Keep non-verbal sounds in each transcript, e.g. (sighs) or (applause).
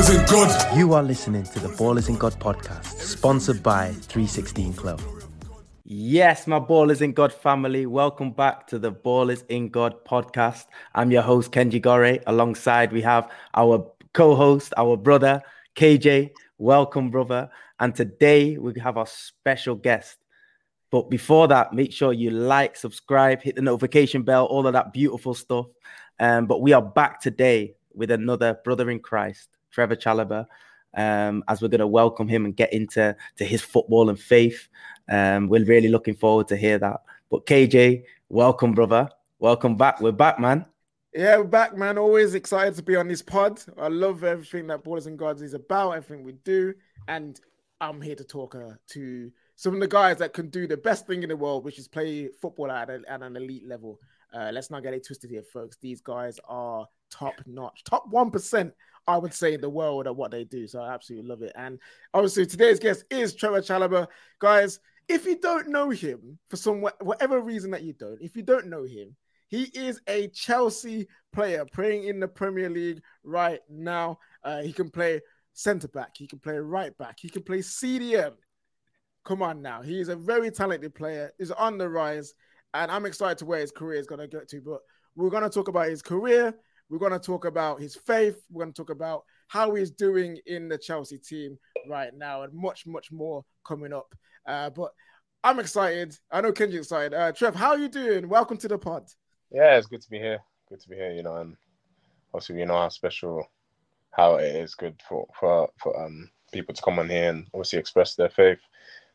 Ballers in God. You are listening to the Ballers in God podcast, sponsored by 316 Club. Yes, my Ballers in God family, welcome back to the Ballers in God podcast. I'm your host, Kenji Gore. Alongside, we have our co host, our brother, KJ. Welcome, brother. And today we have our special guest. But before that, make sure you like, subscribe, hit the notification bell, all of that beautiful stuff. Um, but we are back today with another brother in Christ, Trevoh Chalobah, um, as we're going to welcome him and get into to his football and faith. Um, we're really looking forward to hear that. But KJ, welcome, brother. Welcome back. We're back, man. Yeah, we're back, man. Always excited to be on this pod. I love everything that Ballers and Gods is about, everything we do. And I'm here to talk uh, to some of the guys that can do the best thing in the world, which is play football at, a, at an elite level. Uh, let's not get it twisted here, folks. These guys are top notch, top 1%, I would say, in the world at what they do. So I absolutely love it. And obviously, today's guest is Trevoh Chalobah. Guys, if you don't know him for some whatever reason that you don't, if you don't know him, he is a Chelsea player playing in the Premier League right now. Uh, he can play centre back, he can play right back, he can play CDM. Come on now, he's a very talented player. He's on the rise, and I'm excited to where his career is going to get to. But we're going to talk about his career. We're going to talk about his faith. We're going to talk about how he's doing in the Chelsea team right now, and much, much more coming up. Uh, but I'm excited. I know Kenji's excited. Uh, Trev, how are you doing? Welcome to the pod. Yeah, it's good to be here. Good to be here. You know, and obviously you know how special, how it is good for for for um people to come on here and obviously express their faith,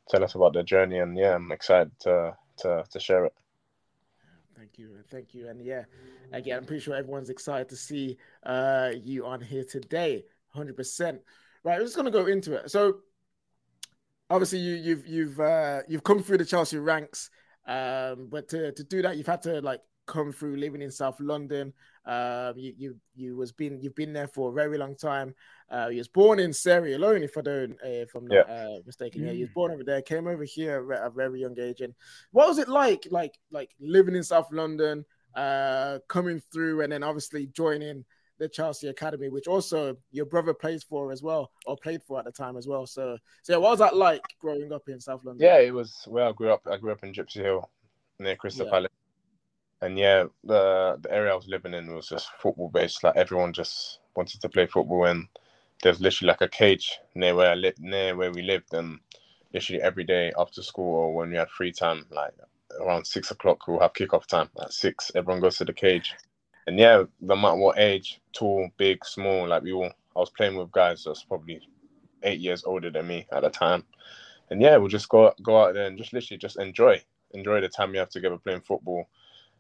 tell us about their journey, and yeah, I'm excited to to to share it. Thank you, thank you, and yeah, again, I'm pretty sure everyone's excited to see uh you on here today, hundred percent. Right, we're just gonna go into it. So, obviously, you, you've you've uh, you've come through the Chelsea ranks, um, but to to do that, you've had to like come through living in South London. Um, you you you was been you've been there for a very long time. Uh, you was born in Sierra Leone, if I don't uh, if I'm not yeah. uh, mistaken. Yeah, you was born over there. Came over here at a very young age. And what was it like, like like living in South London, uh, coming through, and then obviously joining the Chelsea Academy, which also your brother plays for as well, or played for at the time as well. So, so yeah, what was that like growing up in South London? Yeah, it was where I grew up. I grew up in Gypsy Hill, near Crystal yeah. Palace and yeah, the the area I was living in was just football based. Like everyone just wanted to play football, and there's literally like a cage near where I lived, near where we lived, and literally every day after school or when we had free time, like around six o'clock, we'll have kickoff time at six. Everyone goes to the cage, and yeah, no matter what age, tall, big, small, like we all, I was playing with guys that's probably eight years older than me at the time, and yeah, we'll just go go out there and just literally just enjoy enjoy the time we have together playing football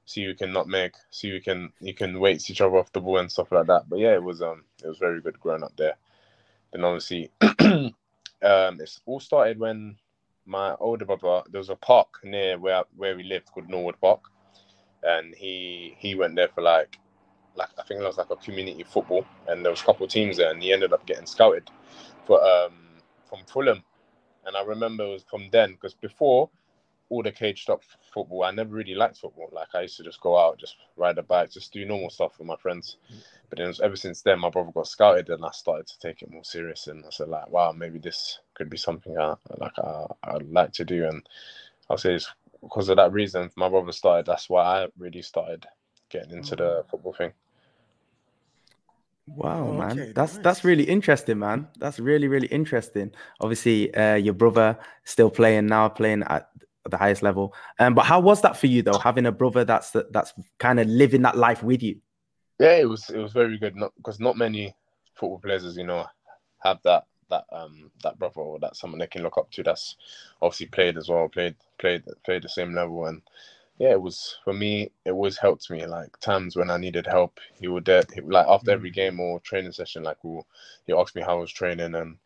see who can not make, see who can you can weight each other off the ball and stuff like that. But yeah, it was um it was very good growing up there. Then obviously, (clears throat) um, it's all started when my older brother there was a park near where where we lived called Norwood Park, and he he went there for like like I think it was like a community football, and there was a couple teams there, and he ended up getting scouted for um from Fulham, and I remember it was from then because before all the cage stop football. I never really liked football. Like I used to just go out, just ride a bike, just do normal stuff with my friends. Mm. But then ever since then, my brother got scouted, and I started to take it more serious. And I said, like, wow, maybe this could be something I like. I, I'd like to do. And I'll say it's because of that reason. My brother started. That's why I really started getting into the mm. football thing. Wow, man, that's nice. that's really interesting, man. That's really really interesting. Obviously, uh, your brother still playing now, playing at at the highest level. Um, but how was that for you though, having a brother that's that's kind of living that life with you? Yeah, it was it was very good. Not because not many football players, as you know, have that that um that brother or that someone they can look up to. That's obviously played as well, played played played the same level, and yeah, it was for me. It always helped me. Like times when I needed help, he would uh, like after every mm. game or training session, like we'll, he asked me how I was training and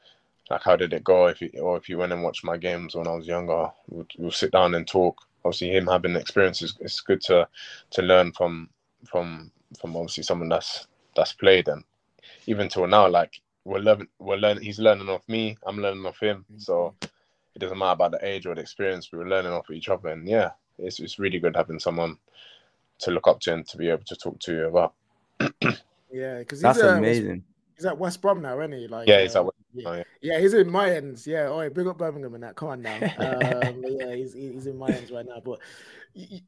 like how did it go? If you or if you went and watched my games when I was younger we'll, we'll sit down and talk. Obviously him having experiences it's good to to learn from from from obviously someone that's that's played. And even till now like we're learning we're learning he's learning off me I'm learning off him. Mm-hmm. so it doesn't matter about the age or the experience we are learning off each other. And yeah it's it's really good having someone to look up to and to be able to talk to you about. Yeah because that's amazing. he's at West Brom now, isn't he? Like, yeah, he's uh, at West yeah. Oh, yeah. yeah, he's in my ends. Yeah, oh, yeah, big up Birmingham and that. Come on now. (laughs) Um, yeah, he's he's in my ends right now. But you, you-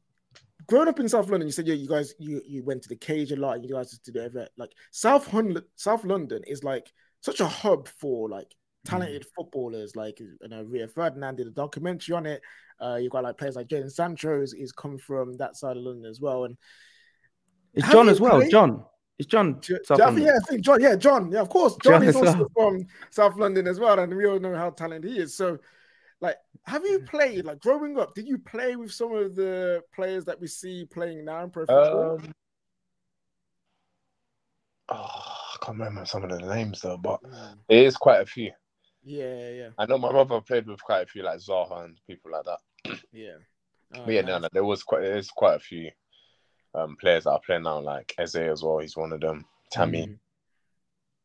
growing up in South London, you said yeah, you guys you you went to the cage a lot, and you guys do everything. Like South London, South London is like such a hub for like talented footballers. Like you know, Rio Ferdinand did a documentary on it. Uh, you got like players like Jadon Sancho is, is come from that side of London as well, and It's John as well. played- John. It's John. J- South John- London. yeah, I think John. Yeah, John. Yeah, of course. John, John is also well. from South London as well, and we all know how talented he is. So, like, have you played like growing up? Did you play with some of the players that we see playing now in pro football? Um, oh, I can't remember some of the names though, but Mm, it is quite a few. yeah, yeah, I know my brother played with quite a few like Zaha and people like that. yeah. Oh, But yeah, no, no, there was quite there's quite a few um players that are playing now, like Eze as well. He's one of them. Tammy, Mm.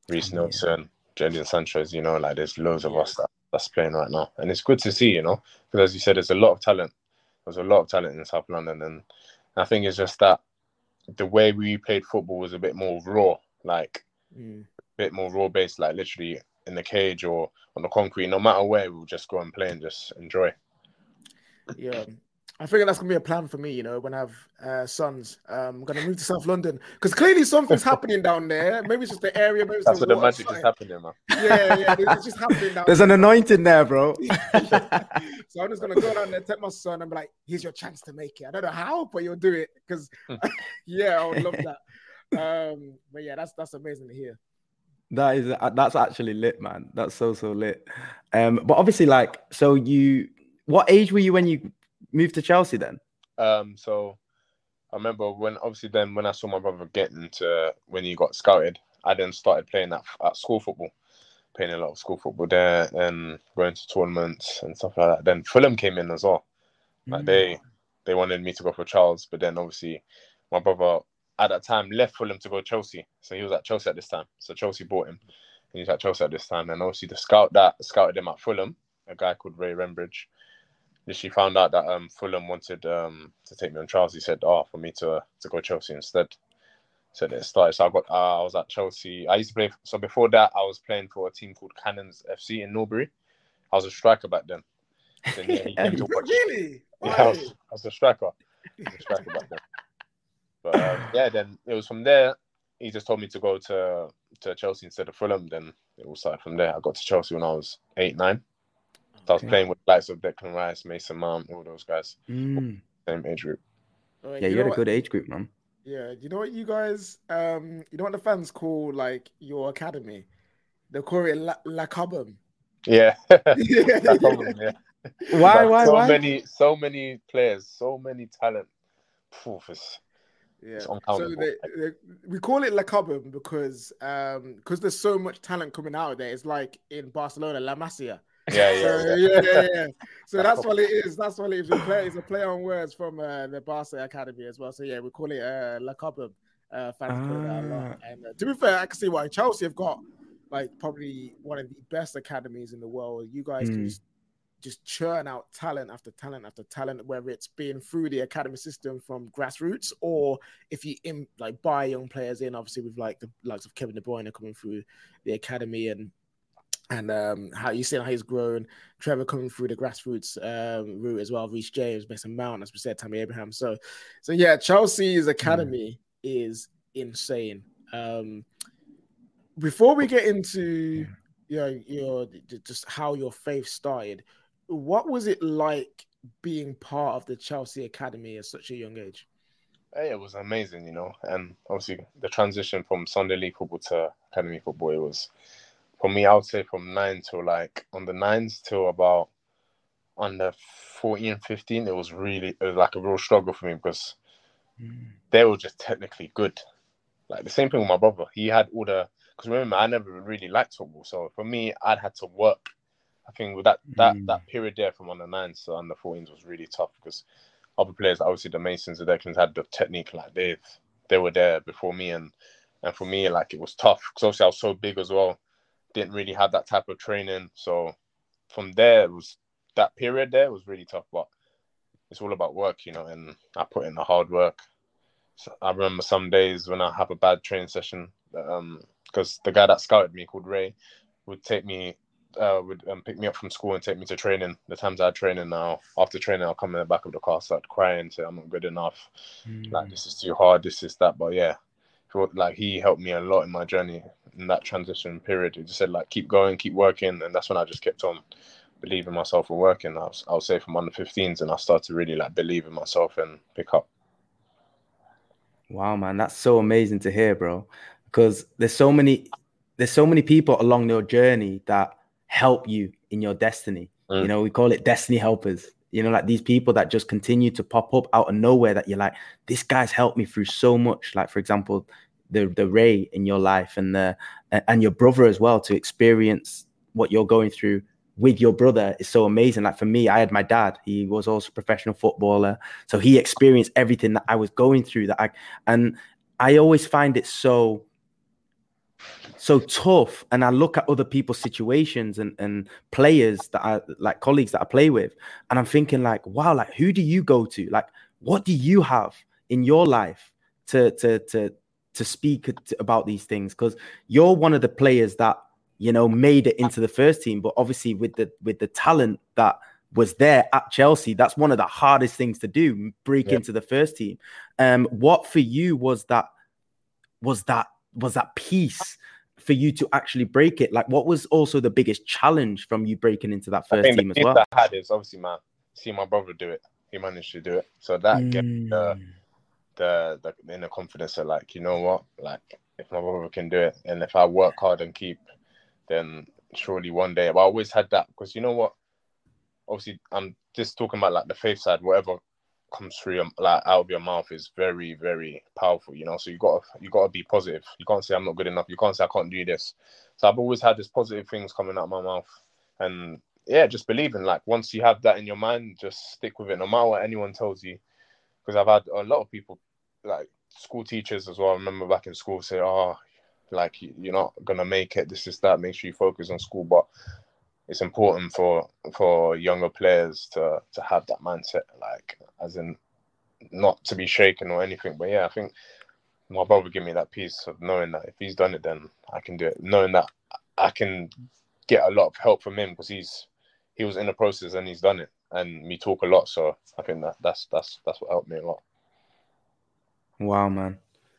Reece Tammy, yeah. Nelson, Jadon Sanchez. You know, like there's loads of us that, that's playing right now, and it's good to see. You know, because as you said, there's a lot of talent. There's a lot of talent in South London, and I think it's just that the way we played football was a bit more raw, like Mm. a bit more raw based, like literally in the cage or on the concrete. No matter where, we'll just go and play and just enjoy. Yeah. I figure that's gonna be a plan for me, you know, when I have uh, sons. Um, I'm gonna move to South London because clearly something's (laughs) happening down there. Maybe it's just the area. Maybe it's That's the where the magic is happening, man. Yeah, yeah, it's just happening down There's an anointing there, bro. (laughs) (laughs) so I'm just gonna go down there, take my son, and be like, "Here's your chance to make it." I don't know how, but you'll do it because, yeah, I would love that. Um, but yeah, that's that's amazing to hear. That is uh, that's actually lit, man. That's so so lit. Um, but obviously, like, so you, what age were you when you moved to Chelsea? Then. Um, so I remember when obviously then when I saw my brother getting to when he got scouted, I then started playing at, at school football, playing a lot of school football there and going to tournaments and stuff like that. Then Fulham came in as well. Like Mm. they they wanted me to go for Charles, but then obviously my brother at that time left Fulham to go to Chelsea. So he was at Chelsea at this time. So Chelsea bought him. And he's at Chelsea at this time. And obviously the scout that scouted him at Fulham, a guy called Ray Rembridge, literally found out that um Fulham wanted um to take me on Charles. He said, Oh, for me to to go Chelsea instead. So it started. So I got uh, I was at Chelsea. I used to play so before that I was playing for a team called Cannons FC in Norbury. I was a striker back then. Then, yeah, he came to (laughs) watch- Really? yeah, I was, I was a striker. Was a striker back then. But um, yeah, then it was from there. He just told me to go to to Chelsea instead of Fulham. Then it all started from there. I got to Chelsea when I was eight, nine. So I was Okay. playing with the likes of Declan Rice, Mason Mount, all those guys, Mm. same age group. Oh, Yeah, you you know had a what- good age group, man. Yeah, you know what you guys, um, you know what the fans call like your academy? They call it La, La Cobham. Yeah, (laughs) yeah, that's problem. Yeah, Why? Like, Why? so why? many, so many players, so many talent. Phew, it's- Yeah. It's So they, they, we call it La Cobham because um because there's so much talent coming out of there. It's like in Barcelona, La Masia. Yeah, yeah, So, yeah. yeah. So That's what it is. That's what it is. We play, it's a play on words from uh, the Barca Academy as well. So yeah, we call it uh, La Cobham. Uh, fans call it that a lot. Ah. And uh, to be fair, I can see why Chelsea have got like probably one of the best academies in the world. You guys can Mm. just, just churn out talent after talent after talent, whether it's being through the academy system from grassroots or if you in like buy young players in, obviously with like the likes of Kevin De Bruyne coming through the academy and and um, how you see how he's grown. Trevoh coming through the grassroots um, route as well. Reece James, Mason Mount, as we said, Tammy Abraham. So, so yeah, Chelsea's academy is insane. Um, before we get into you know, your just how your faith started, what was it like being part of the Chelsea academy at such a young age? Hey, it was amazing, you know, and obviously the transition from Sunday league football to academy football, it was for me. I would say from nine to like on the nines till about under 14, 15, it was really it was like a real struggle for me because Mm. they were just technically good. Like the same thing with my brother. He had all the because remember I never really liked football, so for me I'd had to work. I think with that that Mm. that period there from under nines to under 14s was really tough because other players, obviously the Masons, the Declans had the technique like they they were there before me, and and for me like it was tough because obviously I was so big as well, didn't really have that type of training. So from there it was that period there was really tough, but it's all about work, you know, and I put in the hard work. So I remember some days when I have a bad training session, Um, because the guy that scouted me called Ray would take me uh, would um, pick me up from school and take me to training. The times I had training now, after training, I'll come in the back of the car, start crying, say I'm not good enough. Mm. Like this is too hard, this is that. But yeah, like he helped me a lot in my journey in that transition period. He just said like keep going, keep working, and that's when I just kept on believing myself and working. I was, I'll say from under 15s, and I started to really like believe in myself and pick up. Wow, man, that's so amazing to hear, bro. Because there's so many, there's so many people along your journey that help you in your destiny. Mm. You know, we call it destiny helpers. You know, like these people that just continue to pop up out of nowhere that you're like, this guy's helped me through so much. Like, for example, the the Ray in your life and the and your brother as well to experience what you're going through with your brother is so amazing. Like for me, I had my dad. He was also a professional footballer, so he experienced everything that I was going through. That I and I always find it so so tough. And I look at other people's situations and and players that I like colleagues that I play with, and I'm thinking like, wow, like who do you go to? Like, what do you have in your life to to to to speak about these things? Because you're one of the players that you know, made it into the first team. But obviously, with the with the talent that was there at Chelsea, that's one of the hardest things to do, break into the first team. Um, what for you was that was that was that piece for you to actually break it? Like, what was also the biggest challenge from you breaking into that first team as well? That I had is obviously my see my brother do it. He managed to do it, so that mm. gave the, the the inner confidence of like, you know what, like if my brother can do it, and if I work hard and keep then surely one day. But I always had that because you know what? Obviously, I'm just talking about like the faith side. Whatever comes through like out of your mouth is very, very powerful. You know, so you got you got to be positive. You can't say I'm not good enough. You can't say I can't do this. So I've always had this positive things coming out of my mouth, and yeah, just believing. Like once you have that in your mind, just stick with it, no matter what anyone tells you. Because I've had a lot of people, like school teachers as well. I remember back in school say, "Oh, like you're not gonna make it. This is that. Make sure you focus on school, but it's important for for younger players to to have that mindset, like as in not to be shaken or anything. But yeah, I think my brother gave me that piece of knowing that if he's done it, then I can do it. Knowing that I can get a lot of help from him because he's he was in the process and he's done it, and we talk a lot. So I think that that's that's that's what helped me a lot. Wow, man,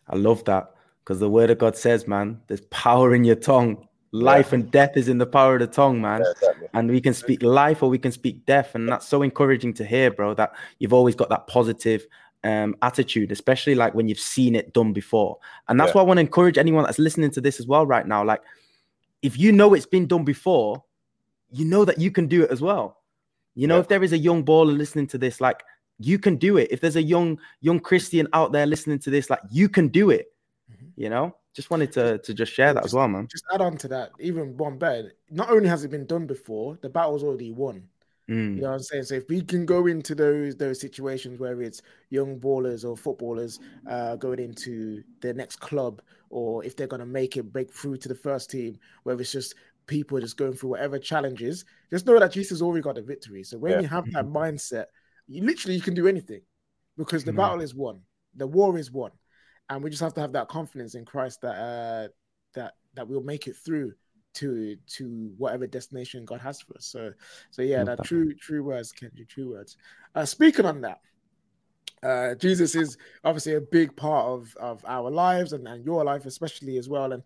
I love that because the word of God says, man, there's power in your tongue. Life yeah. and death is in the power of the tongue, man. Yeah, exactly. And we can speak life or we can speak death. And that's so encouraging to hear, bro, that you've always got that positive um, attitude, especially like when you've seen it done before. And that's yeah. why I want to encourage anyone that's listening to this as well right now. Like, if you know it's been done before, you know that you can do it as well. You know, if there is a young baller listening to this, like you can do it. If there's a young young Christian out there listening to this, like you can do it you know? Just wanted to to just share that just, as well man. just add on to that even one better. Not only has it been done before the battle's already won. Mm. you know what i'm saying? So if we can go into those those situations where it's young ballers or footballers uh, going into their next club or if they're going to make it break through to the first team where it's just people just going through whatever challenges just know that jesus already got the victory. So when yeah. you have that mindset you literally you can do anything because the mm. battle is won the war is won and we just have to have that confidence in Christ that uh, that that we'll make it through to to whatever destination God has for us. So so yeah, that true true words, Kenji, true words. Uh, speaking on that, uh, Jesus is obviously a big part of of our lives and, and your life especially as well. And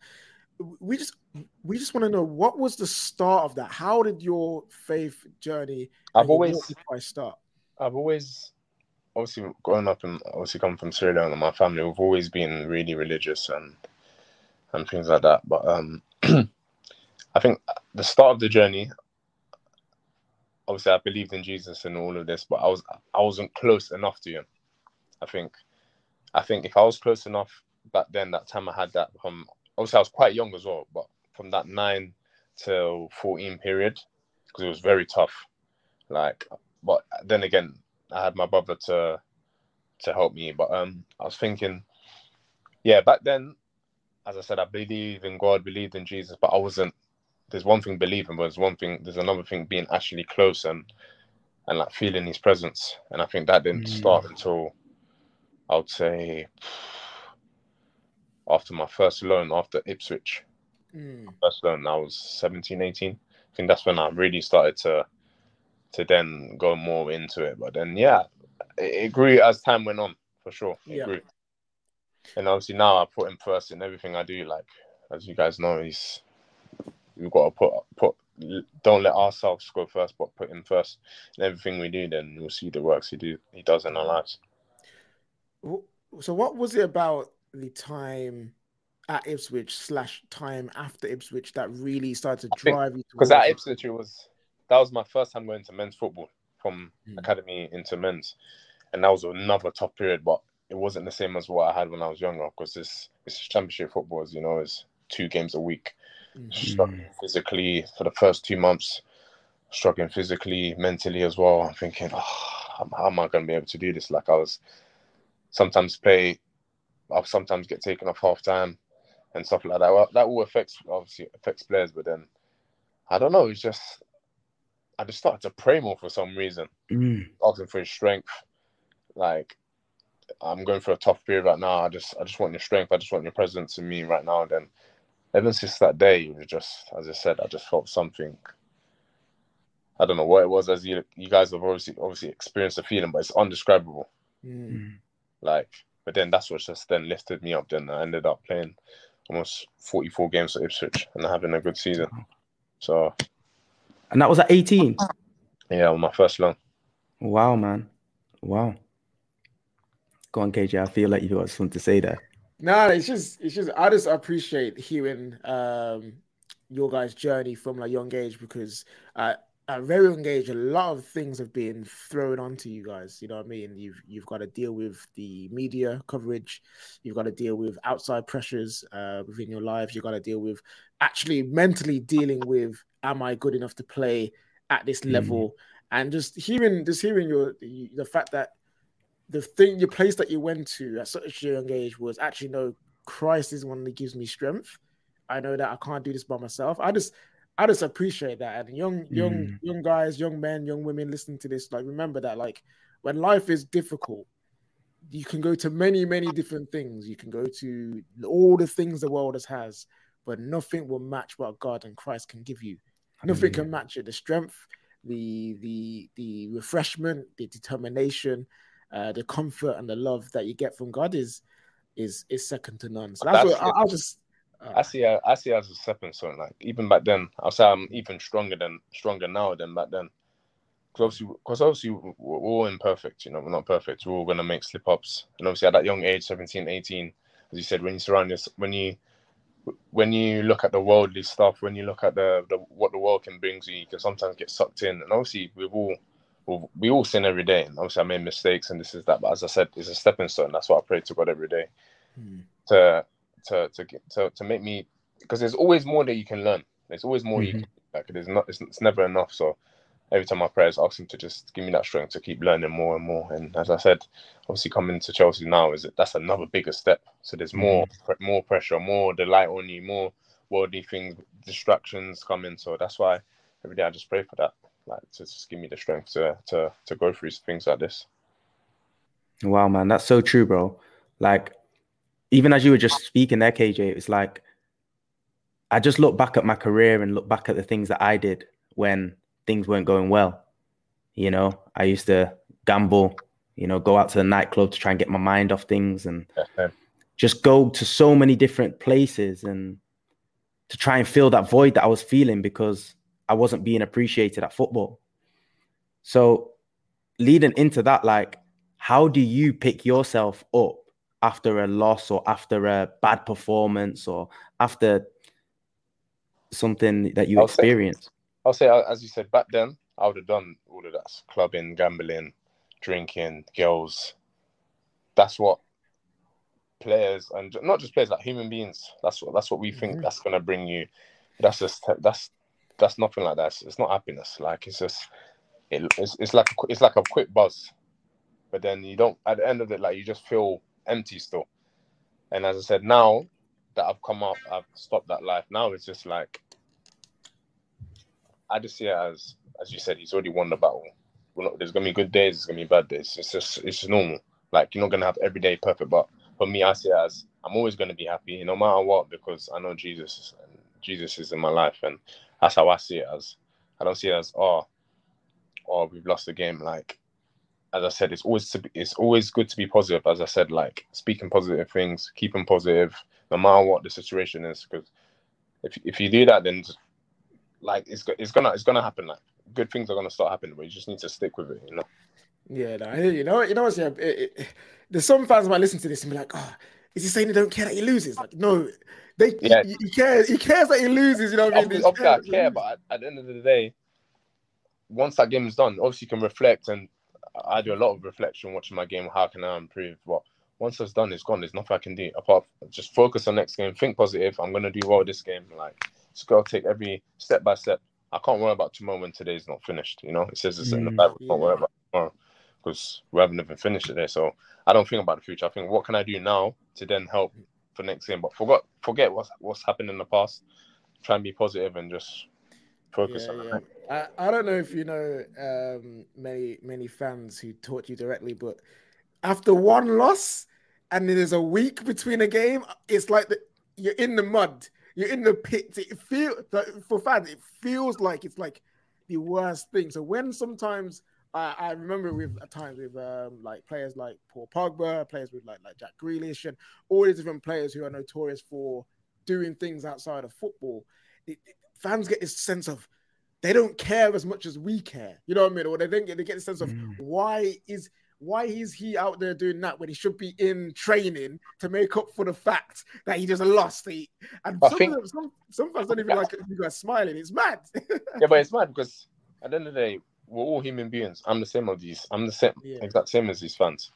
we just we just want to know what was the start of that? How did your faith journey? I've always I start. I've always obviously growing up and obviously coming from Sierra Leone and my family, we've always been really religious and and things like that. But um, (clears throat) I think the start of the journey, obviously, I believed in Jesus and all of this, but I was I wasn't close enough to him. I think, I think if I was close enough back then, that time I had that from obviously I was quite young as well, but from that nine till fourteen period, because it was very tough. Like, but then again, I had my brother to to help me. But um, I was thinking, yeah, back then, as I said, I believe in God, believed in Jesus, but I wasn't. There's one thing believing, but there's one thing. There's another thing being actually close and and like feeling His presence. And I think that didn't mm. start until I would say after my first loan after Ipswich. Mm. First loan, I was 17, 18. I think that's when I really started to to then go more into it. But then, yeah, it, it grew as time went on for sure. It Yeah. grew. And obviously now I put him first in everything I do. Like as you guys know, he's we've got to put put don't let ourselves go first, but put him first in everything we do. Then we'll see the works he do he does in our lives. So, what was it about the time at Ipswich slash time after Ipswich that really started to I think- drive you? Because at? Ipswich, it was that was my first time going to men's football from Mm. academy into men's, and that was another tough period. But it wasn't the same as what I had when I was younger. Because this this championship football, as you know, is two games a week. Mhm. Struggling physically for the first two months, struggling physically, mentally as well. I'm thinking, oh, how how am I going to be able to do this? Like I was sometimes play, I'll sometimes get taken off half time and stuff like that. Well, that all affects obviously affects players, but then I don't know. It's just I just started to pray more for some reason, Mm. asking for his strength. Like I'm going through a tough period right now. I just I just want your strength. I just want your presence in me right now. And then ever since that day, it was just as I said, I just felt something. I don't know what it was. As you you guys have obviously obviously experienced the feeling, but it's undescribable. Mm. Mm. Like, but then that's what just then lifted me up. Then I ended up playing almost 44 games for Ipswich and having a good season. So And that was at 18. yeah, on my first loan. Wow, man. Wow. Go on, KJ. I feel like you got something to say there. No, it's just it's just I just appreciate hearing um your guys' journey from a young age because uh, at a very young age, a lot of things have been thrown onto you guys. You know what I mean? You've you've got to deal with the media coverage, you've got to deal with outside pressures uh, within your lives, you've got to deal with actually mentally dealing with am I good enough to play at this Mm. level? And just hearing just hearing your the fact that the thing, your place that you went to at such a young age was actually no, Christ is one that gives me strength. I know that I can't do this by myself. I just, I just appreciate that. And young, young, Mm. young guys, young men, young women listening to this, like remember that, like when life is difficult, you can go to many, many different things. You can go to all the things the world has but nothing will match what God and Christ can give you. Nothing can match it. The strength, the the the refreshment, the determination, uh, the comfort and the love that you get from God is is is second to none. So that's, That's what I, I'll just. uh, I see. I see as a stepping stone. Like even back then, I'll say I'm even stronger than stronger now than back then. Because obviously, because obviously we're we're all imperfect. You know, we're not perfect. We're all gonna make slip ups. And obviously, at that young age, 17, 18, as you said, when you surround this, when you when you look at the worldly stuff, when you look at the, the what the world can bring to you, you can sometimes get sucked in. And obviously, we've all we all sin every day. And obviously, I made mistakes, and this is that. But as I said, it's a stepping stone. That's what I pray to God every day hmm. to to to get to, to make me because there's always more that you can learn. There's always more you Mhm. can like there's not it's, it's never enough. So every time I pray, I ask him to just give me that strength to keep learning more and more. And as I said, obviously coming to Chelsea now is that's another bigger step. So there's more mm. pre- more pressure, more the light on you, more worldly things, distractions coming. So that's why every day I just pray for that, like to just give me the strength to to to go through things like this. Wow, man, that's so true, bro. Like, even as you were just speaking there, KJ, it's like I just look back at my career and look back at the things that I did when things weren't going well. You know, I used to gamble, you know, go out to the nightclub to try and get my mind off things and uh-huh. just go to so many different places and to try and fill that void that I was feeling because I wasn't being appreciated at football. So, leading into that, like, how do you pick yourself up after a loss or after a bad performance or after something that you I'll say- experience? I'll say, as you said, back then, I would have done all of that clubbing, gambling, drinking, girls. That's what players and not just players, like human beings. That's what that's what we think Mhm. that's gonna bring you. That's just that's that's nothing like that. It's, it's not happiness. Like it's just it, it's it's like a, it's like a quick buzz, but then you don't. At the end of it, like you just feel empty still. And as I said, now that I've come up, I've stopped that life. Now it's just like I just see it as, as you said, he's already won the battle. Not, there's gonna be good days, there's gonna be bad days. It's just, it's just normal. Like you're not gonna have every day perfect, but for me, I see it as I'm always to be happy no matter what because I know Jesus and Jesus is in my life, and that's how I see it as. I don't see it as oh, oh we've lost the game. Like as I said, it's always to be, it's always good to be positive. As I said, like speaking positive things, keeping positive, no matter what the situation is. Because if if you do that, then like it's it's gonna it's gonna happen. Like good things are gonna start happening, but you just need to stick with it. You know. Yeah, no, you know, you know what's yeah. It, it, there's some fans might listen to this and be like, "Oh, is he saying he don't care that he loses?" Like, no, they yeah. he, he cares. He cares that he loses. You know what I mean? Obviously, I care, but at, the end of the day, once that game is done, obviously you can reflect and I do a lot of reflection watching my game. How can I improve? But once it's done, it's gone. There's nothing I can do apart just focus on next game. Think positive. I'm gonna do well this game. Like just gotta take every step by step. I can't worry about tomorrow when today's not finished. You know, it says it's mm, in the mm, Bible. Yeah. Can't worry about tomorrow because we haven't even finished it there. So I don't think about the future. I think what can I do now to then help for next game. But forget forget what's what's happened in the past. Try and be positive and just focus yeah, on yeah. I, I don't know if you know um, many many fans who taught you directly, but after one loss and there's a week between a game, it's like the, you're in the mud, you're in the pit. It feels like, for fans, it feels like it's like the worst thing. So when sometimes I, I remember with at times with um, like players like Paul Pogba, players with like like Jack Grealish, and all these different players who are notorious for doing things outside of football. It, it, fans get this sense of they don't care as much as we care. You know what I mean? Or they don't get they get the sense of mm. why is why is he out there doing that when he should be in training to make up for the fact that he just lost? He, and some, think, them, some, some fans don't even like you guys smiling. It's mad. (laughs) yeah, but it's mad because at the end of the day, we're all human beings. I'm the same of these. I'm the same, yeah. exact same as these fans.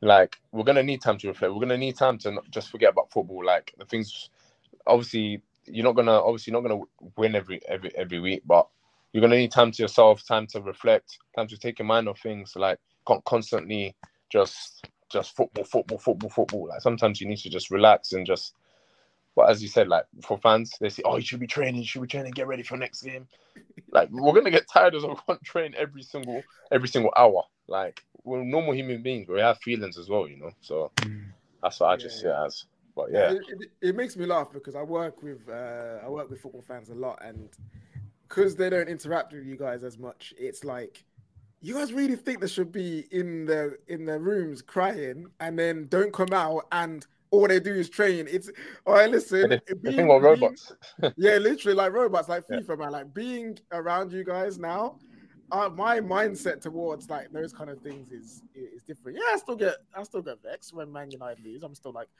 Like we're gonna need time to reflect. We're gonna need time to not just forget about football. Like the things, obviously, you're not gonna obviously not gonna win every every every week, but you're gonna need time to yourself, time to reflect, time to take your mind off things. Like can't constantly just just football, football, football, football. Like sometimes you need to just relax and just. But as you said, like for fans, they say, "Oh, you should be training. You should be training. Get ready for next game." (laughs) Like we're gonna get tired of we can't train every single every single hour. Like we're normal human beings. but We have feelings as well, you know. So mm. that's what I just yeah, see it as. But yeah, it, it, it, makes me laugh because I work with uh, I work with football fans a lot, and because they don't interact with you guys as much, it's like you guys really think they should be in the in their rooms crying and then don't come out and all they do is train. It's all right. Listen, the, being, about robots. (laughs) yeah, literally like robots, like FIFA, yeah. man. Like being around you guys now, uh, my mindset towards like those kind of things is is different. Yeah, I still get I still get vexed when Man United lose. I'm still like. (sighs)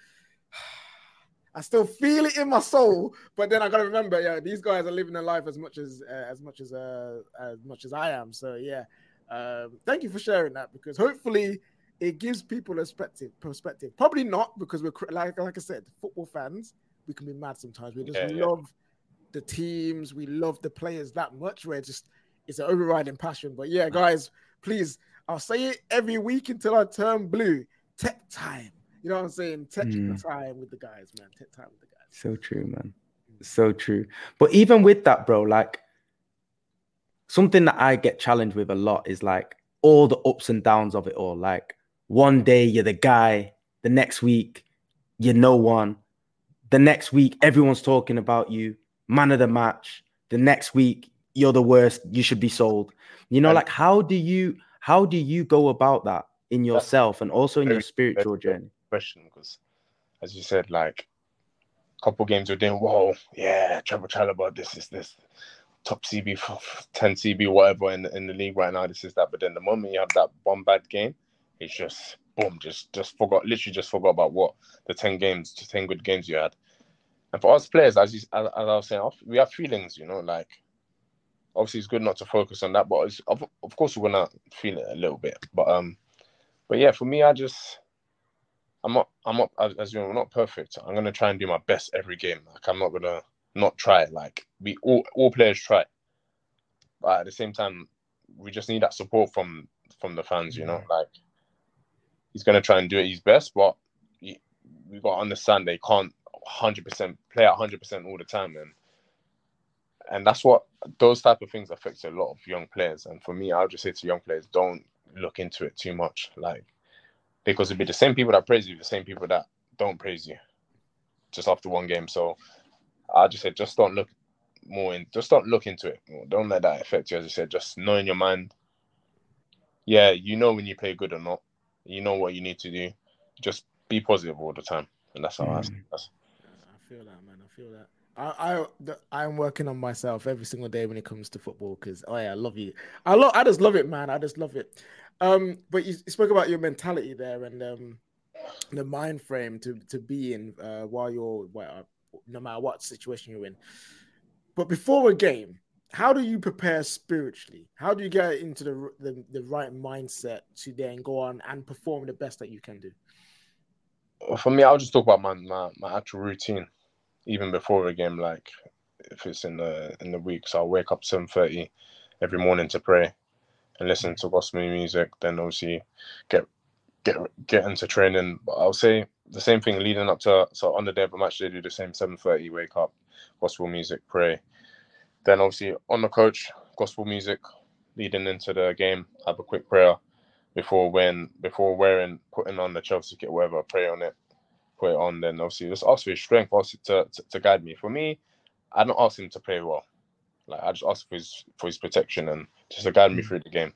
I still feel it in my soul, but then I gotta remember, yeah, these guys are living their life as much as uh, as much as uh, as much as I am. So yeah, um, thank you for sharing that because hopefully it gives people a perspective. Perspective, probably not because we're like like I said, football fans. We can be mad sometimes. We just yeah, love yeah. the teams. We love the players that much. Where just it's an overriding passion. But yeah, guys, please, I'll say it every week until I turn blue. Tech time you know what I'm saying? Tech mm. time with the guys, man. Tech time with the guys. So true, man. So true. But even with that, bro, like something that I get challenged with a lot is like all the ups and downs of it all. Like one day you're the guy, the next week you're no one. The next week everyone's talking about you, man of the match. The next week you're the worst, you should be sold. You know, like how do you how do you go about that in yourself and also in your spiritual journey? question because, as you said, like a couple games we're whoa, yeah, Trevoh Chalobah, this is this top CB, (laughs) 10 CB, whatever in, in the league right now, this is that. But then the moment you have that one bad game, it's just boom, just just forgot, literally just forgot about what the 10 games, the 10 good games you had. And for us players, as, you, as, as I was saying, we have feelings, you know, like obviously it's good not to focus on that, but of, of course we're gonna feel it a little bit. But um, but yeah, for me, I just I'm not, I'm not, as you know, not perfect. I'm gonna try and do my best every game. Like I'm not gonna not try. Like we all, all players try, but at the same time, we just need that support from from the fans. You know, like he's gonna try and do it his best, but we got to understand they can't 100 percent play at 100 percent all the time, and and that's what those type of things affects a lot of young players. And for me, I'll just say to young players, don't look into it too much. Like because it'd be the same people that praise you, the same people that don't praise you, just after one game. So I just said, just don't look more in, just don't look into it. Don't let that affect you. As I said, just know in your mind. Yeah, you know when you play good or not. You know what you need to do. Just be positive all the time, and that's how mm. I. That's... I feel that, man. I feel that. I, I I'm working on myself every single day when it comes to football because oh yeah, I love you. I love I just love it, man. I just love it. Um, but you, you spoke about your mentality there and um the mind frame to to be in uh, while you're well, no matter what situation you're in. But before a game, how do you prepare spiritually? How do you get into the, the the right mindset to then go on and perform the best that you can do? For me, I'll just talk about my my, my actual routine even before a game, like if it's in the in the week, so I'll wake up seven thirty every morning to pray and listen to gospel music. Then obviously get get get into training. But I'll say the same thing leading up to so on the day of a match they do the same seven thirty wake up, gospel music, pray. Then obviously on the coach, gospel music, leading into the game, have a quick prayer before when before wearing putting on the Chelsea kit, whatever, pray on it put it on, then obviously just ask for his strength, ask to, to, to guide me. For me, I don't ask him to play well. Like I just ask for his for his protection and just to guide me mm. through the game.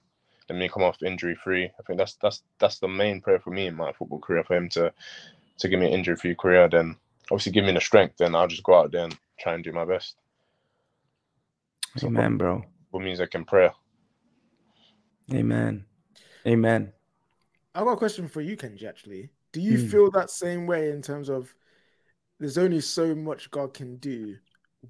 Let me come off injury free. I think that's that's that's the main prayer for me in my football career for him to to give me an injury free career. Then obviously give me the strength. Then I'll just go out there and try and do my best. Amen, so, bro. For music and prayer. Amen. Amen. I've got a question for you, Kenji. Actually, do you mm. feel that same way in terms of there's only so much God can do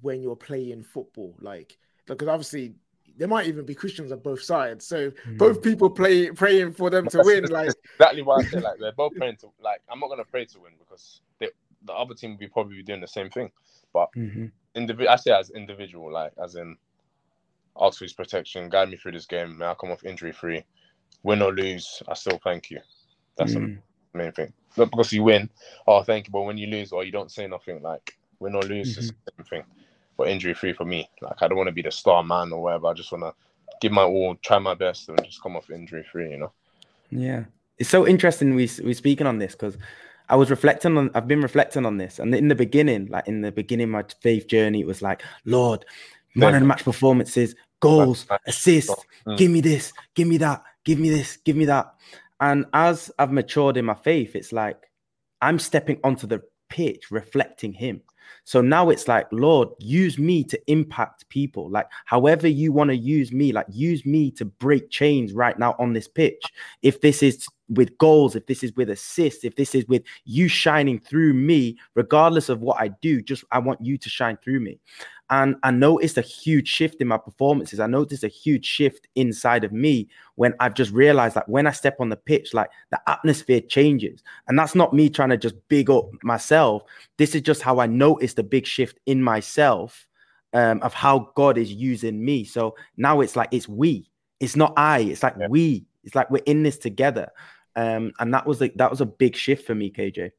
when you're playing football? Like, because obviously there might even be Christians on both sides. So mm. both people play praying for them to win. (laughs) Like exactly why I say like they're both praying to like I'm not gonna pray to win because they, the other team will be probably doing the same thing. But mm-hmm. individual, I say as individual, like as in ask for his protection, guide me through this game. May I come off injury free, win or lose, I still thank you. That's mm main thing. Not because you win, oh thank you, but when you lose or you don't say nothing, like win or lose mm-hmm. is the same thing. But injury free for me. Like I don't want to be the star man or whatever. I just wanna give my all, try my best and just come off injury free, you know. Yeah. It's so interesting we we're speaking on this because I was reflecting on I've been reflecting on this. And in the beginning, like in the beginning my faith journey, it was like, Lord, man and match performances, goals, assists, mm. give me this, give me that, give me this, give me that. And as I've matured in my faith, it's like I'm stepping onto the pitch reflecting Him. So now it's like, Lord, use me to impact people. Like, however you want to use me, like, use me to break chains right now on this pitch. If this is with goals, if this is with assists, if this is with you shining through me, regardless of what I do, just I want you to shine through me. And I noticed a huge shift in my performances. I noticed a huge shift inside of me when I've just realized that when I step on the pitch, like the atmosphere changes. And that's not me trying to just big up myself. This is just how I noticed a big shift in myself um, of how God is using me. So now it's like it's we, it's not I, it's like yeah. we, it's like we're in this together. Um, and that was like that was a big shift for me, KJ.